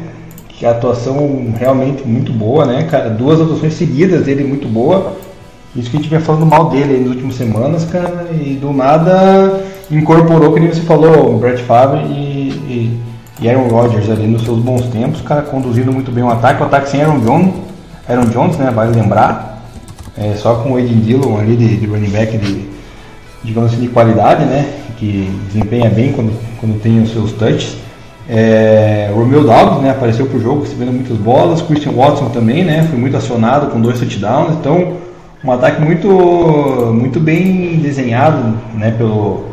que atuação realmente muito boa, né, cara? Duas atuações seguidas dele muito boa. Isso que a gente vem falando mal dele nas últimas semanas, cara, e do nada incorporou, que você falou, o Brett Favre e, e, e, Aaron Rodgers ali nos seus bons tempos, cara conduzindo muito bem o ataque, o ataque sem Aaron Jones, Aaron Jones, né, vale lembrar, é, só com o Aiden Dillon ali de, de running back de, digamos assim, de qualidade, né, que desempenha bem quando, quando tem os seus touches. É, Romeo Dobbs né, apareceu para o jogo recebendo muitas bolas, Christian Watson também né, foi muito acionado com dois touchdowns, então um ataque muito, muito bem desenhado né, pelo,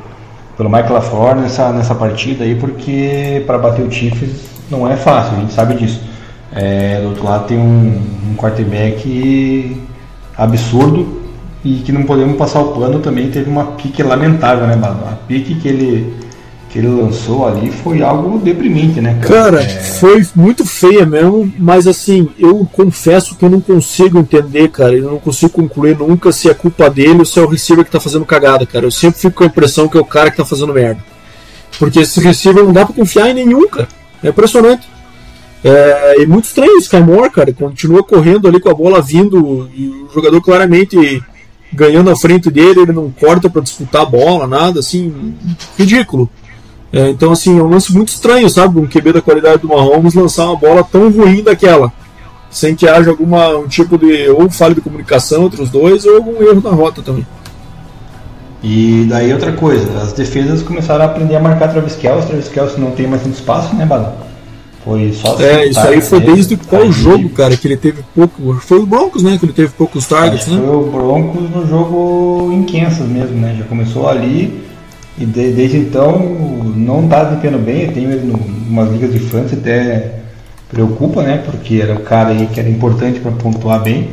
pelo Michael LaFleur nessa, nessa partida aí, porque para bater o Chiefs não é fácil, a gente sabe disso. É, do outro lado tem um, um quarterback absurdo e que não podemos passar o plano também, teve uma pique lamentável, né, A pique que ele que ele lançou ali foi algo deprimente, né? Cara, cara é... foi muito feia mesmo, mas assim, eu confesso que eu não consigo entender, cara. Eu não consigo concluir nunca se é culpa dele ou se é o receiver que tá fazendo cagada, cara. Eu sempre fico com a impressão que é o cara que tá fazendo merda. Porque esse receiver não dá pra confiar em nenhum, cara. É impressionante. É, é muito estranho o Sky Moore, cara. Continua correndo ali com a bola vindo e o jogador claramente ganhando a frente dele, ele não corta para disputar a bola, nada, assim, ridículo. É, então, assim, é um lance muito estranho, sabe? Um QB da qualidade do Mahomes lançar uma bola tão ruim daquela, sem que haja alguma um tipo de ou falha de comunicação entre os dois ou algum erro na rota também. E daí outra coisa, as defesas começaram a aprender a marcar Travis Kelce, Travis Kelce não tem mais tanto espaço, né, Bado? Foi só É, isso aí foi desde qual jogo, cara, que ele teve pouco. Foi o Broncos, né? Que ele teve poucos targets, né? Foi o Broncos no jogo em Kansas mesmo, né? Já começou ali e de, desde então não está desempenhando bem. Eu tenho ele em umas ligas de França até preocupa, né? Porque era o cara aí que era importante para pontuar bem.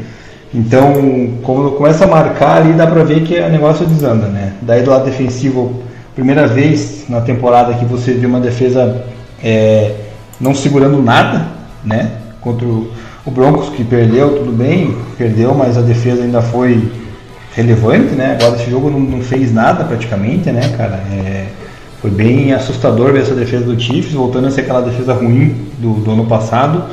Então, quando começa a marcar ali, dá para ver que o negócio desanda, né? Daí do lado defensivo, primeira vez na temporada que você viu uma defesa é, não segurando nada, né? Contra o Broncos que perdeu, tudo bem, perdeu, mas a defesa ainda foi relevante, né? Agora esse jogo não, não fez nada praticamente, né, cara? É, foi bem assustador ver essa defesa do Chiefs, voltando a ser aquela defesa ruim do, do ano passado.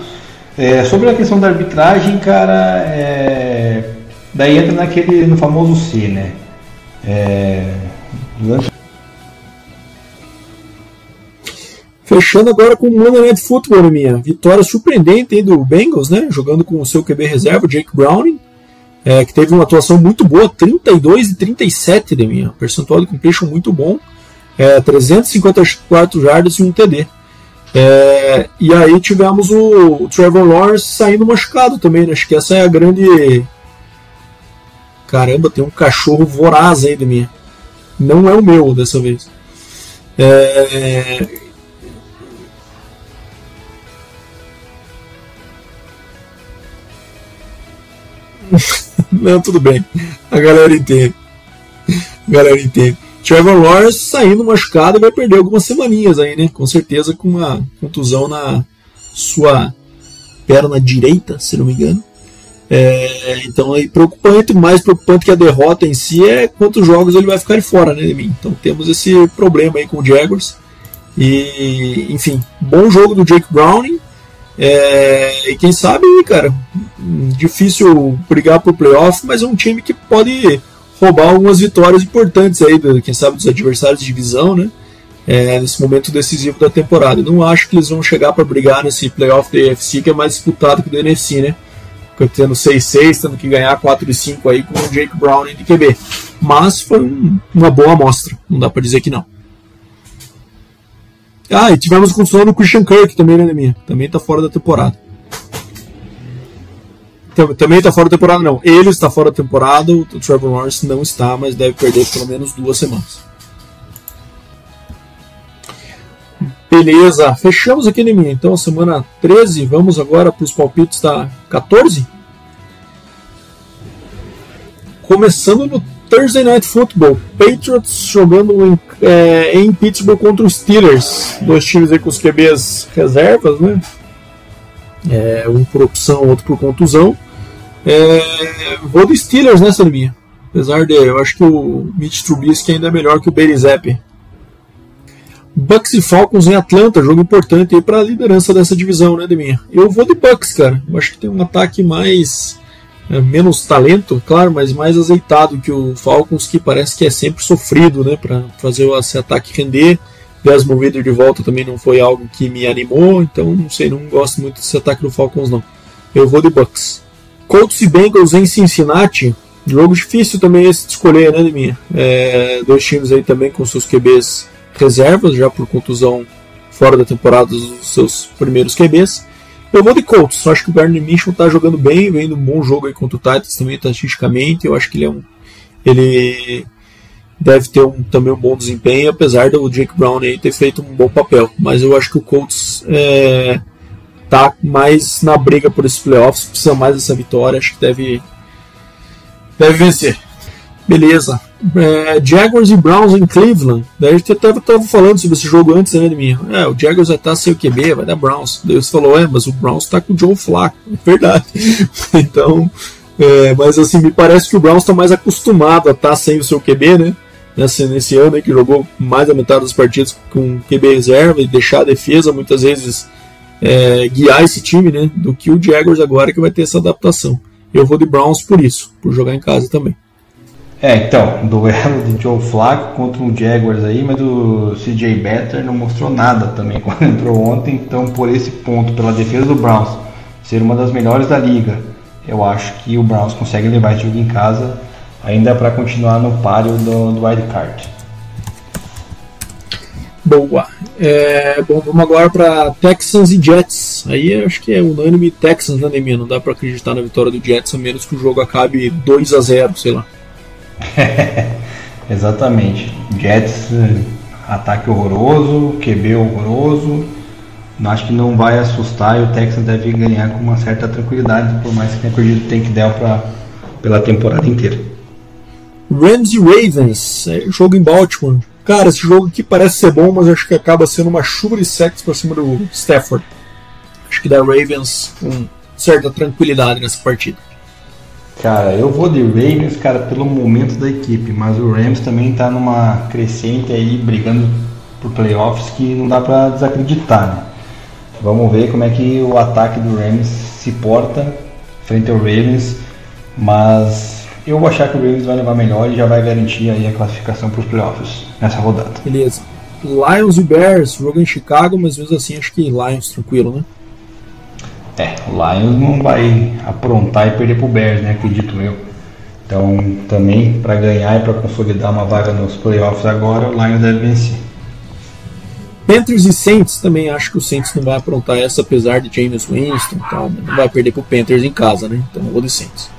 É, sobre a questão da arbitragem, cara, é, daí entra naquele, no famoso C, né? É, durante... Fechando agora com o Monday Night Football, minha vitória surpreendente do Bengals, né? Jogando com o seu QB reserva, Jake Browning é, que teve uma atuação muito boa, 32 e 37 de minha, percentual de completion muito bom, é, 354 jardas e um TD. É, e aí tivemos o, Trevor Lawrence saindo machucado também, né? acho que essa é a grande. Caramba, tem um cachorro voraz aí de mim. Não é o meu dessa vez. É, Não, tudo bem. A galera entende. A galera entende. Trevor Lawrence saindo machucado vai perder algumas semaninhas aí, né? Com certeza com uma contusão na sua perna direita, se não me engano. É, então é preocupante, mais preocupante que a derrota em si é quantos jogos ele vai ficar fora, né, de. Então temos esse problema aí com o Jaguars. E, enfim, bom jogo do Jake Browning. É, e quem sabe, cara, difícil brigar por playoff, mas é um time que pode roubar algumas vitórias importantes aí, quem sabe, dos adversários de divisão, né? É, nesse momento decisivo da temporada. Não acho que eles vão chegar para brigar nesse playoff da AFC, que é mais disputado que do NFC, né? Tendo 6-6, tendo que ganhar 4-5 aí com o Jake Brown de QB. Mas foi um, uma boa amostra, não dá para dizer que não. Ah, e tivemos a construção do Christian Kirk também, né, minha? Também tá fora da temporada. Também está fora da temporada, não. Ele está fora da temporada, o Trevor Lawrence não está, mas deve perder pelo menos duas semanas. Beleza, fechamos aqui, Neminha. Então, semana 13, vamos agora para os palpites da 14. Começando no Thursday Night Football, Patriots jogando em, é, em Pittsburgh contra os Steelers. Dois times aí com os QBs reservas, né? É, um por opção, outro por contusão. É, vou do Steelers nessa minha. Apesar de eu acho que o Mitch Trubisky ainda é melhor que o Zappi. Bucks e Falcons em Atlanta, jogo importante aí para a liderança dessa divisão, né, Deminha? Eu vou de Bucks, cara. Eu acho que tem um ataque mais é, menos talento, claro, mas mais azeitado que o Falcons, que parece que é sempre sofrido, né, para fazer esse ataque render. Desmond Reader de volta também não foi algo que me animou, então não sei, não gosto muito desse ataque do Falcons não. Eu vou de Bucks. Colts e Bengals em Cincinnati, jogo difícil também esse de escolher, né, Deminha? É, dois times aí também com seus QBs reservas, já por contusão fora da temporada dos seus primeiros QBs. Eu vou de Colts, acho que o Gardner Minshew está jogando bem, vendo um bom jogo aí contra o Titans também estatisticamente, eu acho que ele é um ele deve ter um, também um bom desempenho, apesar do Jake Brown aí ter feito um bom papel. Mas eu acho que o Colts é, tá mais na briga por esses playoffs, precisa mais dessa vitória, acho que deve, deve vencer. Beleza. É, Jaguars e Browns em Cleveland. Daí a gente até estava falando sobre esse jogo antes, né, de mim. É, o Jaguars vai estar tá sem o QB, vai dar Browns. Daí você falou, é, mas o Browns está com o Joe Flacco. É verdade. então, é, mas assim, me parece que o Browns está mais acostumado a estar tá sem o seu QB, né? Nesse, nesse ano aí que jogou mais da metade das partidas com QB reserva e deixar a defesa muitas vezes é, guiar esse time, né? Do que o Jaguars agora que vai ter essa adaptação. Eu vou de Browns por isso, por jogar em casa também. É, então, duelo de Joe Flacco contra o Jaguars aí, mas o CJ Better não mostrou nada também quando entrou ontem, então por esse ponto, pela defesa do Browns ser uma das melhores da liga, eu acho que o Browns consegue levar esse jogo em casa ainda para continuar no páreo do, do wild card. Boa. É, bom, vamos agora para Texans e Jets. Aí acho que é unânime Texans, né, Neminha? Não dá para acreditar na vitória do Jets, a menos que o jogo acabe 2 a 0 sei lá. Exatamente. Jets, ataque horroroso, QB horroroso. Acho que não vai assustar e o Texas deve ganhar com uma certa tranquilidade, por mais que tenha perdido o Tank Dell pra, pela temporada inteira. Rams e Ravens, é, jogo em Baltimore. Cara, esse jogo aqui parece ser bom, mas acho que acaba sendo uma chuva de sacks pra cima do Stafford. Acho que dá Ravens com certa tranquilidade nessa partida. Cara, eu vou de Ravens, cara, pelo momento da equipe, mas o Rams também tá numa crescente aí, brigando por playoffs que não dá para desacreditar, né? Vamos ver como é que o ataque do Rams se porta frente ao Ravens, mas eu vou achar que o Ravens vai levar melhor e já vai garantir aí a classificação para os playoffs nessa rodada. Beleza. Lions e Bears, jogo em Chicago, mas mesmo assim acho que Lions tranquilo, né? É, o Lions não vai aprontar e perder pro Bears, né? Acredito eu. Então, também para ganhar e para consolidar uma vaga nos playoffs agora, o Lions deve vencer. Panthers e Saints também acho que o Saints não vai aprontar essa, apesar de James Winston e tal. Não vai perder pro Panthers em casa, né? Então eu vou de Saints.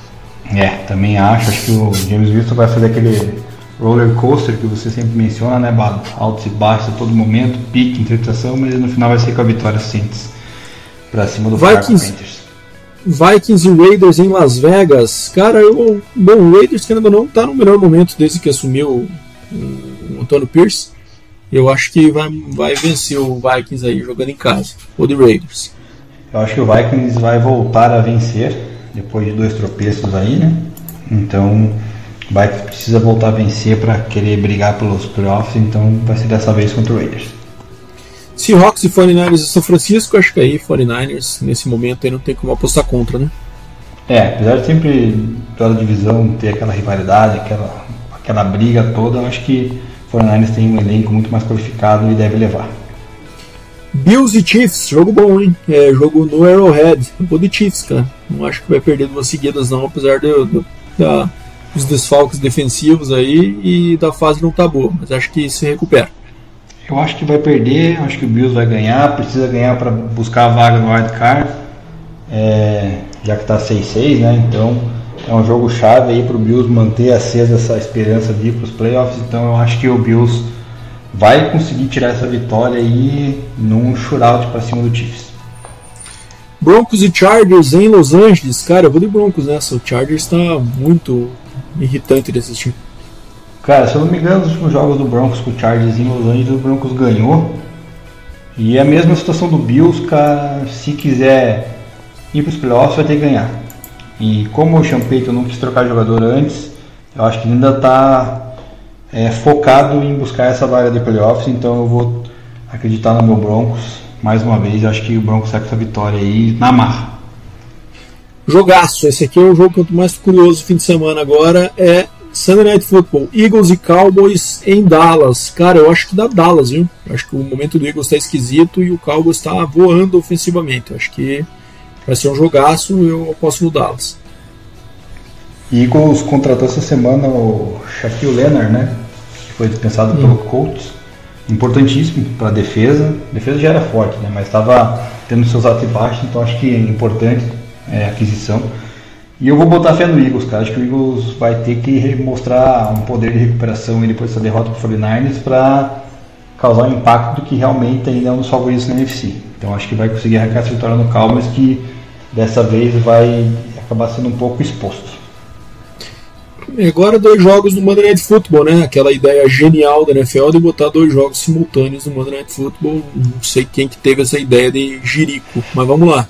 É, também acho. Acho que o James Winston vai fazer aquele roller coaster que você sempre menciona, né, Bado? Altos e baixos a todo momento, pique, interpretação, mas no final vai ser com a vitória Saints pra cima do Vikings, Vikings e Raiders em Las Vegas. Cara, eu, bom, o Raiders que ainda não tá no melhor momento desde que assumiu o, o Antônio Pierce. Eu acho que vai, vai vencer o Vikings aí jogando em casa, ou de Raiders. Eu acho que o Vikings vai voltar a vencer depois de dois tropeços aí, né? Então, o Vikings precisa voltar a vencer para querer brigar pelos playoffs, então vai ser dessa vez contra o Raiders. Seahawks e 49ers e São Francisco, acho que aí 49ers nesse momento aí não tem como apostar contra, né? É, apesar de sempre toda divisão ter aquela rivalidade, aquela, aquela briga toda, eu acho que 49ers tem um elenco muito mais qualificado e deve levar. Bills e Chiefs, jogo bom, hein? É, jogo no Arrowhead. Eu vou de Chiefs, cara. Não acho que vai perder duas seguidas, não, apesar do, do, da, dos desfalques defensivos aí e da fase não tá boa, mas acho que se recupera. Eu acho que vai perder, acho que o Bills vai ganhar, precisa ganhar para buscar a vaga no wild card, é, já que está 6-6, né? Então é um jogo chave aí para o Bills manter acesa essa esperança de ir para os playoffs. Então eu acho que o Bills vai conseguir tirar essa vitória aí num shootout para cima do Chiefs. Broncos e Chargers em Los Angeles, cara, eu vou de Broncos nessa. O Chargers está muito irritante de assistir. Cara, se eu não me engano, nos últimos jogos do Broncos com o Chargers em Los Angeles, o Broncos ganhou. E é a mesma situação do Bills, cara, se quiser ir para os playoffs vai ter que ganhar. E como o Payton não quis trocar jogador antes, eu acho que ainda está é, focado em buscar essa vaga de playoffs, então eu vou acreditar no meu Broncos mais uma vez. Eu acho que o Broncos sai com essa vitória aí na marra. Jogaço, esse aqui é o jogo que eu tô mais curioso fim de semana agora, é Sunday Night Football, Eagles e Cowboys em Dallas. Cara, eu acho que dá Dallas, viu? Eu acho que o momento do Eagles está esquisito e o Cowboys está voando ofensivamente. Eu acho que vai ser um jogaço eu aposto no Dallas. Eagles contratou essa semana o Shaquille Leonard, né? Que foi dispensado hum. pelo Colts. Importantíssimo para a defesa. A defesa já era forte, né? Mas estava tendo seus altos e baixos, então acho que é importante é, a aquisição. E eu vou botar fé no Eagles, cara. Acho que o Eagles vai ter que mostrar um poder de recuperação depois dessa derrota para o 49ers para causar um impacto que realmente ainda é um dos favoritos na NFC. Então acho que vai conseguir arrancar essa vitória no Cowboys que dessa vez vai acabar sendo um pouco exposto. Agora dois jogos no Monday Night Football, né? Aquela ideia genial da NFL de botar dois jogos simultâneos no Monday Night Football. Não sei quem que teve essa ideia de jirico, mas vamos lá.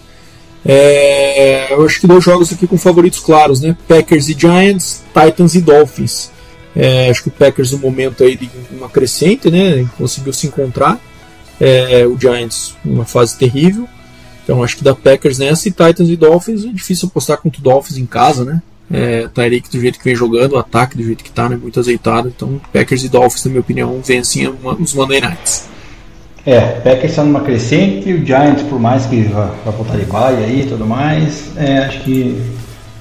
É, eu acho que dois jogos aqui com favoritos claros, né? Packers e Giants, Titans e Dolphins. É, acho que o Packers no momento aí de uma crescente, né? Conseguiu se encontrar. É, o Giants uma fase terrível. Então acho que da Packers nessa e Titans e Dolphins é difícil apostar contra o Dolphins em casa, né? É, Tyreek do jeito que vem jogando, o ataque do jeito que tá, né? Muito azeitado. Então Packers e Dolphins, na minha opinião, vencem os Monday Nights. É, Packers está numa crescente, o Giants, por mais que vá, vá botar de baia aí e tudo mais, é, acho que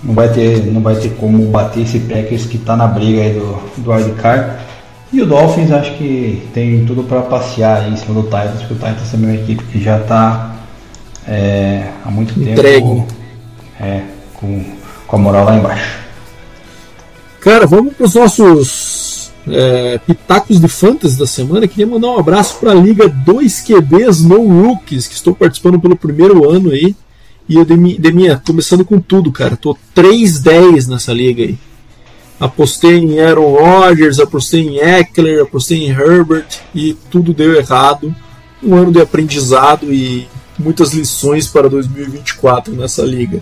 não vai, ter, não vai ter como bater esse Packers que está na briga aí do, do wildcard. E o Dolphins acho que tem tudo para passear em cima do Titans, porque o Titans também é uma equipe que já está é, há muito Entregue. tempo é, com, com a moral lá embaixo. Cara, vamos para os nossos é, pitacos de fantasy da semana. Queria mandar um abraço para a Liga 2 QBs No Rookies, que estou participando pelo primeiro ano aí. E eu, Deminha, começando com tudo, cara. Tô 3-10 nessa liga aí. Apostei em Aaron Rodgers, apostei em Eckler, apostei em Herbert e tudo deu errado. Um ano de aprendizado e muitas lições para 2024 nessa liga.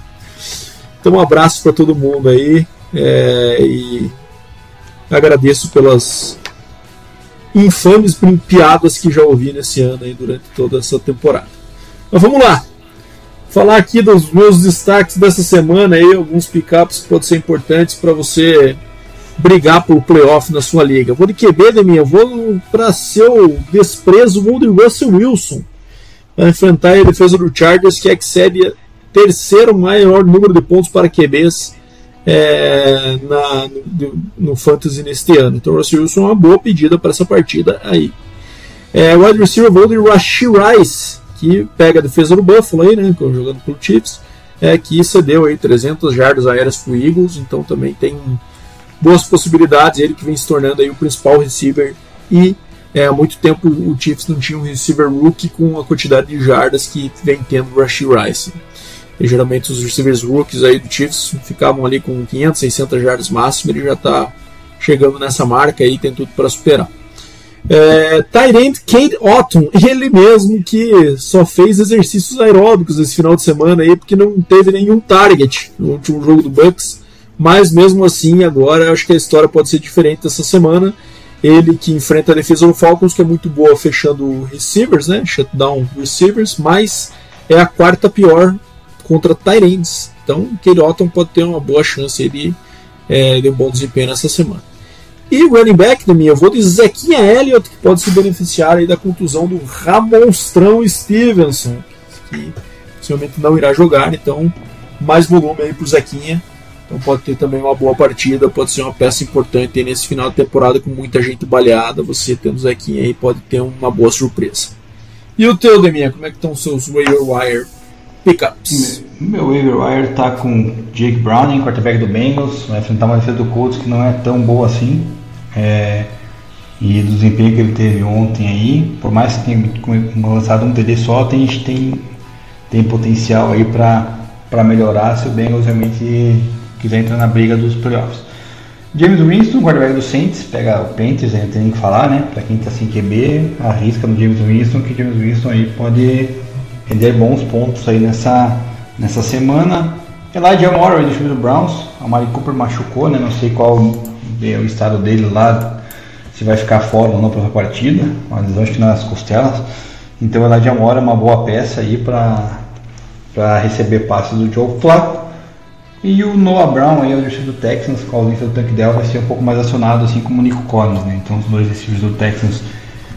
Então, um abraço para todo mundo aí. É, e Agradeço pelas infames piadas que já ouvi nesse ano aí durante toda essa temporada. Mas vamos lá. Falar aqui dos meus destaques dessa semana aí, alguns pickups que podem ser importantes para você brigar pelo playoff na sua liga. Vou de QB, Deminha, vou para seu desprezo, vou de Russell Wilson. Para enfrentar a defesa do Chargers, que excede terceiro maior número de pontos para QBs é, na, no, no, Fantasy neste ano. Então, o Russell Wilson é uma boa pedida para essa partida aí. É, wide receiver vou de Rashi Rice, que pega a defesa do Buffalo aí, né, jogando pelo Chiefs, é, que cedeu aí 300 jardas aéreas para o Eagles, então também tem boas possibilidades. Ele que vem se tornando aí o principal receiver e é, há muito tempo o Chiefs não tinha um receiver rookie com a quantidade de jardas que vem tendo o Rashi Rice. E geralmente os receivers rookies aí do Chiefs ficavam ali com 500, 600 jardas máximo, ele já está chegando nessa marca aí, tem tudo para superar. É, Tyrant Kate Otton, ele mesmo que só fez exercícios aeróbicos esse final de semana aí, porque não teve nenhum target no último jogo do Bucks, mas mesmo assim agora acho que a história pode ser diferente essa semana. Ele que enfrenta a defesa do Falcons, que é muito boa fechando receivers, né? Shutdown receivers, mas é a quarta pior contra Tyrants. Então, Kelly Otton pode ter uma boa chance de, é, de um bom desempenho nessa semana. E running back, da minha, eu vou de Zequinha Elliott, que pode se beneficiar da contusão do Ramonstrão Stevenson, que possivelmente não irá jogar, então mais volume aí o Zequinha. Então pode ter também uma boa partida, pode ser uma peça importante aí nesse final de temporada com muita gente baleada. Você tendo o Zequinha aí pode ter uma boa surpresa. E o teu, Deminha, como é que estão os seus waiver wire pickups. Meu waiver wire tá com Jake Browning, quarterback do Bengals, vai enfrentar uma defesa do Colts que não é tão boa assim. É, e do desempenho que ele teve ontem aí, por mais que tenha lançado um TD só, tem, tem, tem potencial aí para melhorar se o Bengals realmente quiser entrar na briga dos playoffs. James Winston, quarterback do Saints, pega o Panthers, não tem nem que falar, né? Para quem tá sem QB, arrisca no James Winston, que James Winston aí pode render bons pontos aí nessa, nessa semana. Elijah Moore do time do Browns, a Mari Cooper machucou, né? Não sei qual é o estado dele lá, se vai ficar fora ou não para a partida, mas acho que nas costelas. Então Elijah Moore é uma boa peça aí para receber passes do Joe Flacco. E o Noah Brown, aí, o receiver do Texans, com a ausência do Tank Dell, vai ser um pouco mais acionado, assim como o Nico Collins. Né? Então, os dois receivers do Texans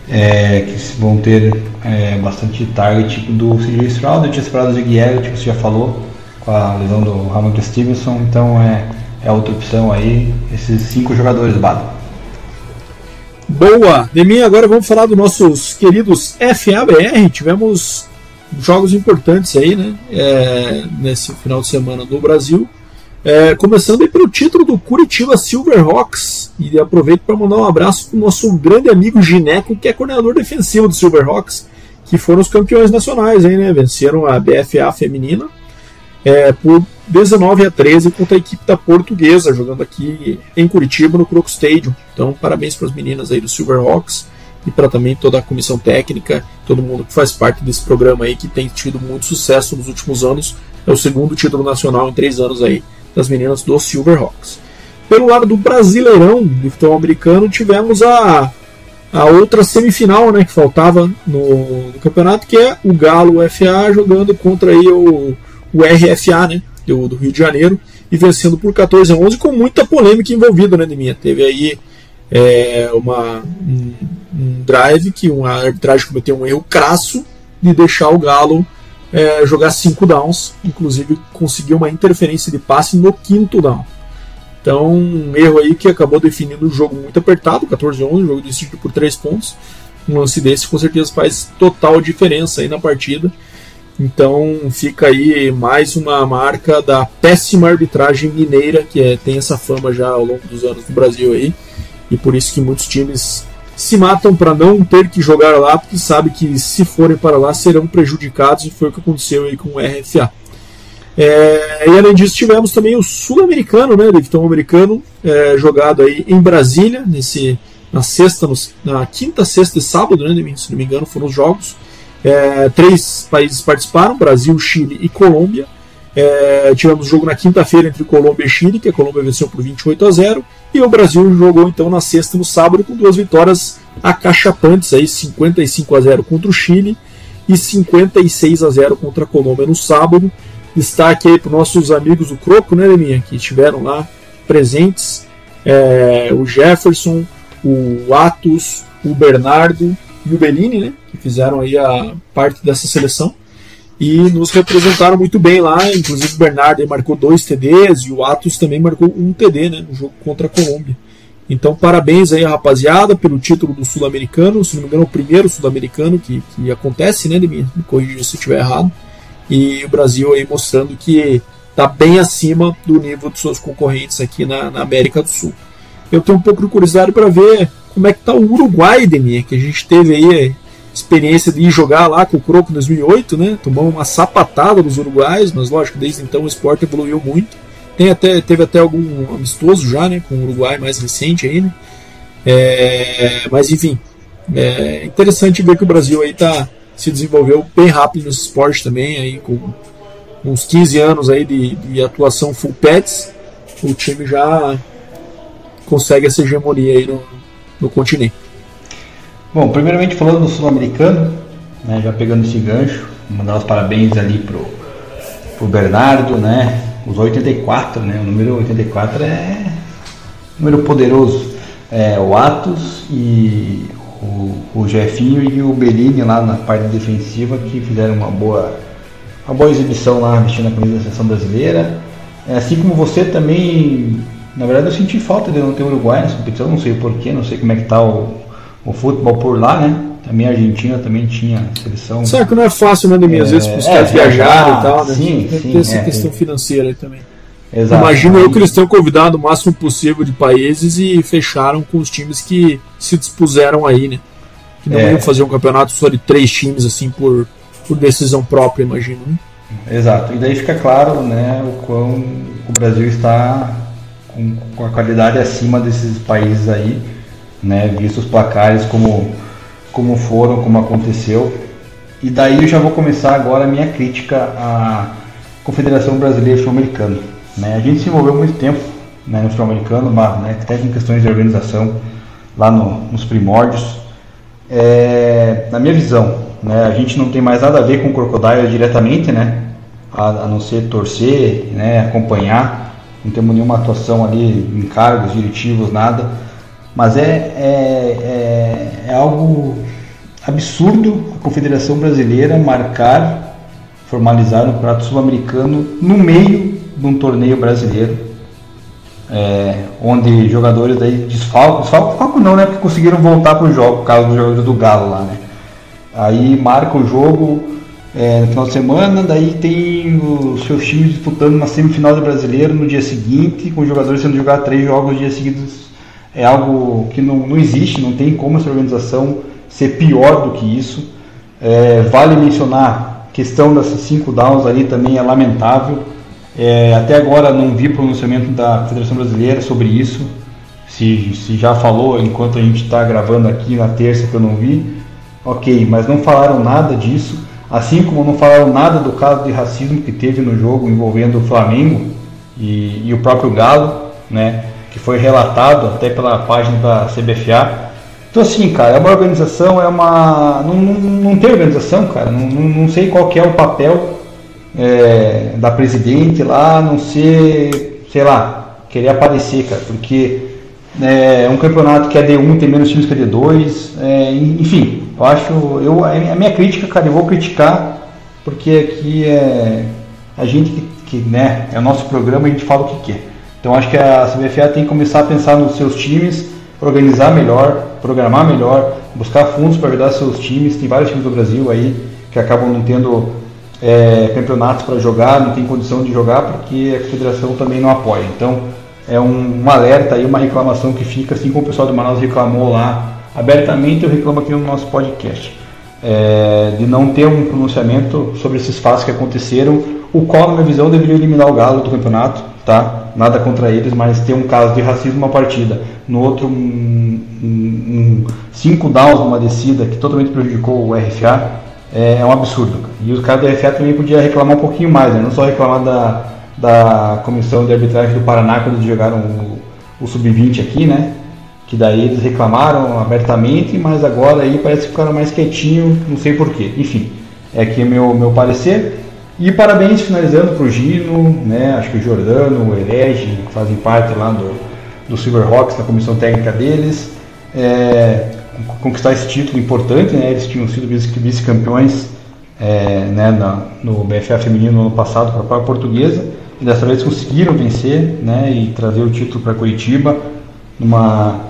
é, que vão ter é, bastante target tipo do CJ Stroud, eu tinha esperado o Zig Elliott, que você já falou, com a lesão do Ramon Stevenson, então é, é outra opção aí, esses cinco jogadores, Bado. Boa! De mim, agora vamos falar dos nossos queridos FABR. Tivemos jogos importantes aí, né? É, nesse final de semana no Brasil. É, começando aí pelo título do Curitiba Silverhawks. E aproveito para mandar um abraço para o nosso grande amigo Gineco, que é coordenador defensivo do Silverhawks, que foram os campeões nacionais aí, né? Venceram a BFA feminina é, por 19 a 13 contra a equipe da Portuguesa, jogando aqui em Curitiba no Croco Stadium. Então, parabéns para as meninas aí do Silverhawks e para também toda a comissão técnica, todo mundo que faz parte desse programa aí que tem tido muito sucesso nos últimos anos. É o segundo título nacional em três anos aí das meninas do Silverhawks. Pelo lado do Brasileirão de futebol americano, tivemos a, a outra semifinal né, que faltava no, no campeonato, que é o Galo FA jogando contra aí o, o RFA né, do, do, Rio de Janeiro e vencendo por 14 a 11 com muita polêmica envolvida, né, de minha. Teve aí é, uma, um, um, drive que uma arbitragem cometeu um erro crasso de deixar o Galo é, jogar cinco downs, inclusive conseguiu uma interferência de passe no quinto down. Então, um erro aí que acabou definindo um jogo muito apertado, 14 a 11, jogo decidido por 3 pontos. Um lance desse com certeza faz total diferença aí na partida. Então fica aí mais uma marca da péssima arbitragem mineira, que é, tem essa fama já ao longo dos anos no Brasil aí. E por isso que muitos times se matam para não ter que jogar lá, porque sabe que se forem para lá serão prejudicados, e foi o que aconteceu aí com o RFA. É, e além disso, tivemos também o Sul-Americano, né, Lipton Americano, é, jogado aí em Brasília, nesse, na sexta, no, na quinta, sexta e sábado, né, se não me engano, foram os jogos. É, três países participaram: Brasil, Chile e Colômbia. É, tivemos jogo na quinta-feira entre Colômbia e Chile, que a Colômbia venceu por 28 a 0. E o Brasil jogou então na sexta e no sábado com duas vitórias acachapantes, aí 55 a 0 contra o Chile e 56 a 0 contra a Colômbia no sábado. Destaque aí para os nossos amigos do Croco, né, Leminha, que estiveram lá presentes. É, o Jefferson, o Atos, o Bernardo e o Bellini, né, que fizeram aí a parte dessa seleção e nos representaram muito bem lá. Inclusive o Bernardo marcou dois TDs e o Atos também marcou um TD né, no jogo contra a Colômbia. Então, parabéns aí, rapaziada, pelo título do Sul-Americano. Se não me engano, é o primeiro Sul-Americano que, que acontece, né, de me, corrigir se eu estiver errado. E o Brasil aí mostrando que está bem acima do nível dos seus concorrentes aqui na, na América do Sul. Eu tenho um pouco de curiosidade para ver como é que está o Uruguai, Demir, que a gente teve aí experiência de ir jogar lá com o Croco em 2008, né? Tomamos uma sapatada dos uruguaios, mas lógico, desde então o esporte evoluiu muito. Tem até, teve até algum amistoso já, né? Com o Uruguai mais recente aí, né? É, mas enfim, é interessante ver que o Brasil aí tá, se desenvolveu bem rápido nesse esporte também, aí com uns 15 anos aí de, de atuação full pets, o time já consegue essa hegemonia aí no, no continente. Bom, primeiramente falando do Sul-Americano, né, já pegando esse gancho, mandar os parabéns ali pro, pro Bernardo, né? Os 84, né? O número 84 é um número poderoso. É, o Atos e o, o Jefinho e o Bellini lá na parte defensiva que fizeram uma boa, uma boa exibição lá vestindo a camisa da seleção brasileira. É, assim como você também, na verdade eu senti falta de não ter Uruguai nessa competição, não sei porquê, não sei como é que tá o, o futebol por lá, né? Também a Argentina também tinha seleção. Será que não é fácil, né, Demi? Às vezes para os é, caras viajarem e tal, né? Sim, Tem sim, essa é, questão é. financeira aí também. Exato. Imagino eu que eles tenham convidado o máximo possível de países e fecharam com os times que se dispuseram aí, né? Que não É. iam fazer um campeonato só de três times, assim, por, por decisão própria, imagino. Né? Exato. E daí fica claro, né, o quão o Brasil está com, com a qualidade acima desses países aí, né, visto os placares como como foram, como aconteceu. E daí eu já vou começar agora a minha crítica à Confederação Brasileira Americano. Né? A gente se envolveu muito tempo né, no futebol americano, mas, né, até com questões de organização lá no- nos primórdios. É, na minha visão, né, a gente não tem mais nada a ver com o Crocodile diretamente, né? a, a não ser torcer, né, acompanhar. Não temos nenhuma atuação ali em cargos diretivos, nada. Mas é, é, é, é algo absurdo a Confederação Brasileira marcar, formalizar um prato sul-americano no meio de um torneio brasileiro, é, onde jogadores aí desfalcam, desfalcam não, né? Porque conseguiram voltar para o jogo, por causa dos jogadores do Galo lá, né? Aí marca o jogo é, no final de semana, daí tem os seus times disputando uma semifinal do brasileiro no dia seguinte, com os jogadores sendo jogar três jogos no dia seguidos. É algo que não, não existe, não tem como essa organização ser pior do que isso. É, vale mencionar a questão dessas cinco downs ali também é lamentável. É, até agora não vi pronunciamento da Federação Brasileira sobre isso. Se, se já falou enquanto a gente está gravando aqui na terça que eu não vi, ok, mas não falaram nada disso. Assim como não falaram nada do caso de racismo que teve no jogo envolvendo o Flamengo e, e o próprio Galo, né, que foi relatado até pela página da CBFA. Então assim, cara, é uma organização, é uma. Não, não, não tem organização, cara. Não, não, sei qual é o papel é, da presidente lá, não ser, sei lá, querer aparecer, cara, porque é um campeonato que é D1 tem menos times que é D2, é, enfim, eu acho, eu, a minha crítica, cara, eu vou criticar, porque aqui é a gente que, que né, é o nosso programa, a gente fala o que quer. Então acho que a CBFA tem que começar a pensar nos seus times, organizar melhor, programar melhor, buscar fundos para ajudar seus times. Tem vários times do Brasil aí que acabam não tendo é, campeonatos para jogar, não tem condição de jogar porque a federação também não apoia. Então é um, um alerta aí, uma reclamação que fica, assim como o pessoal do Manaus reclamou lá abertamente, eu reclamo aqui no nosso podcast. É, de não ter um pronunciamento sobre esses fatos que aconteceram, o qual, na minha visão, deveria eliminar o Galo do campeonato, tá? Nada contra eles, mas ter um caso de racismo uma partida, no outro um, um, cinco downs numa descida que totalmente prejudicou o RFA, é, é um absurdo. E os caras do RFA também podia reclamar um pouquinho mais, né? não só reclamar da, da comissão de arbitragem do Paraná quando eles jogaram o, o sub-20 aqui, né? Que daí eles reclamaram abertamente, mas agora aí parece que ficaram mais quietinho, não sei porquê. Enfim, é aqui é meu, meu parecer. E parabéns finalizando para o Gino, né? Acho que o Jordano, o Herege, fazem parte lá do, do Silverhawks, da comissão técnica deles. É, conquistar esse título importante, né? Eles tinham sido vice-campeões é, né, na, no BFA feminino no ano passado para a portuguesa e dessa vez conseguiram vencer, né? E trazer o título para Curitiba, numa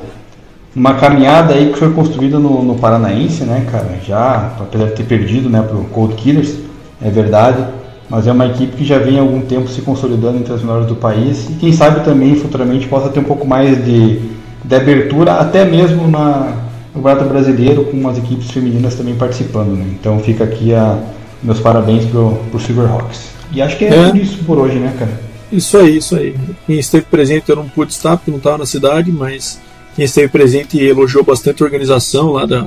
uma caminhada aí que foi construída no, no Paranaense, né, cara? Já, apesar de ter perdido, né, pro Cold Killers, é verdade, mas é uma equipe que já vem há algum tempo se consolidando entre as melhores do país e quem sabe também futuramente possa ter um pouco mais de, de abertura, até mesmo na, no Campeonato Brasileiro, com umas equipes femininas também participando, né? Então fica aqui a, meus parabéns pro, pro Silverhawks. E acho que é, é isso por hoje, né, cara? Isso aí, isso aí. Quem esteve presente eu não pude estar porque não estava na cidade, mas quem esteve presente elogiou bastante a organização lá da,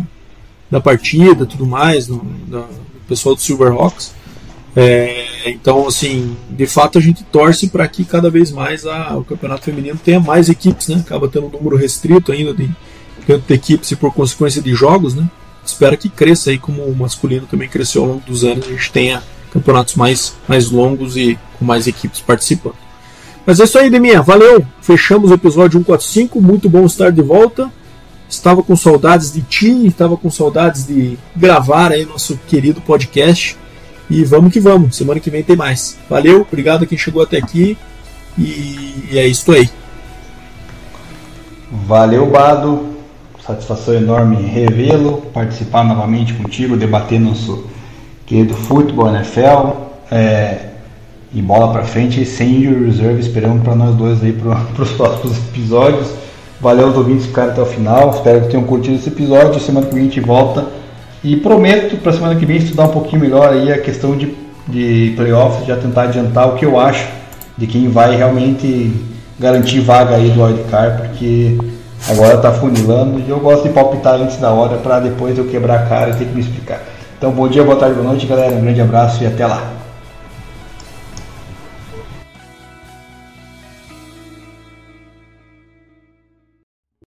da partida tudo mais, no, da, do pessoal do Silverhawks. É, então, assim, de fato a gente torce para que cada vez mais a, o campeonato feminino tenha mais equipes, né? Acaba tendo um número restrito ainda de de equipes e por consequência de jogos, né? Espero que cresça aí como o masculino também cresceu ao longo dos anos, a gente tenha campeonatos mais, mais longos e com mais equipes participando. Mas é isso aí, Deminha. Valeu. Fechamos o episódio 145. Muito bom estar de volta. Estava com saudades de ti, estava com saudades de gravar aí nosso querido podcast. E vamos que vamos. Semana que vem tem mais. Valeu, obrigado a quem chegou até aqui. E é isso aí. Valeu, Bado. Satisfação enorme revê-lo, participar novamente contigo, debater nosso querido futebol NFL. É, e bola para frente sem reserve, esperando para nós dois aí para os próximos episódios. Valeu aos ouvintes que ficaram até o final, espero que tenham curtido esse episódio. Semana que vem a gente volta e prometo para semana que vem estudar um pouquinho melhor aí a questão de, de playoffs, já tentar adiantar o que eu acho de quem vai realmente garantir vaga aí do wildcard, porque agora está funilando e eu gosto de palpitar antes da hora para depois eu quebrar a cara e ter que me explicar. Então bom dia, boa tarde, boa noite galera, um grande abraço e até lá.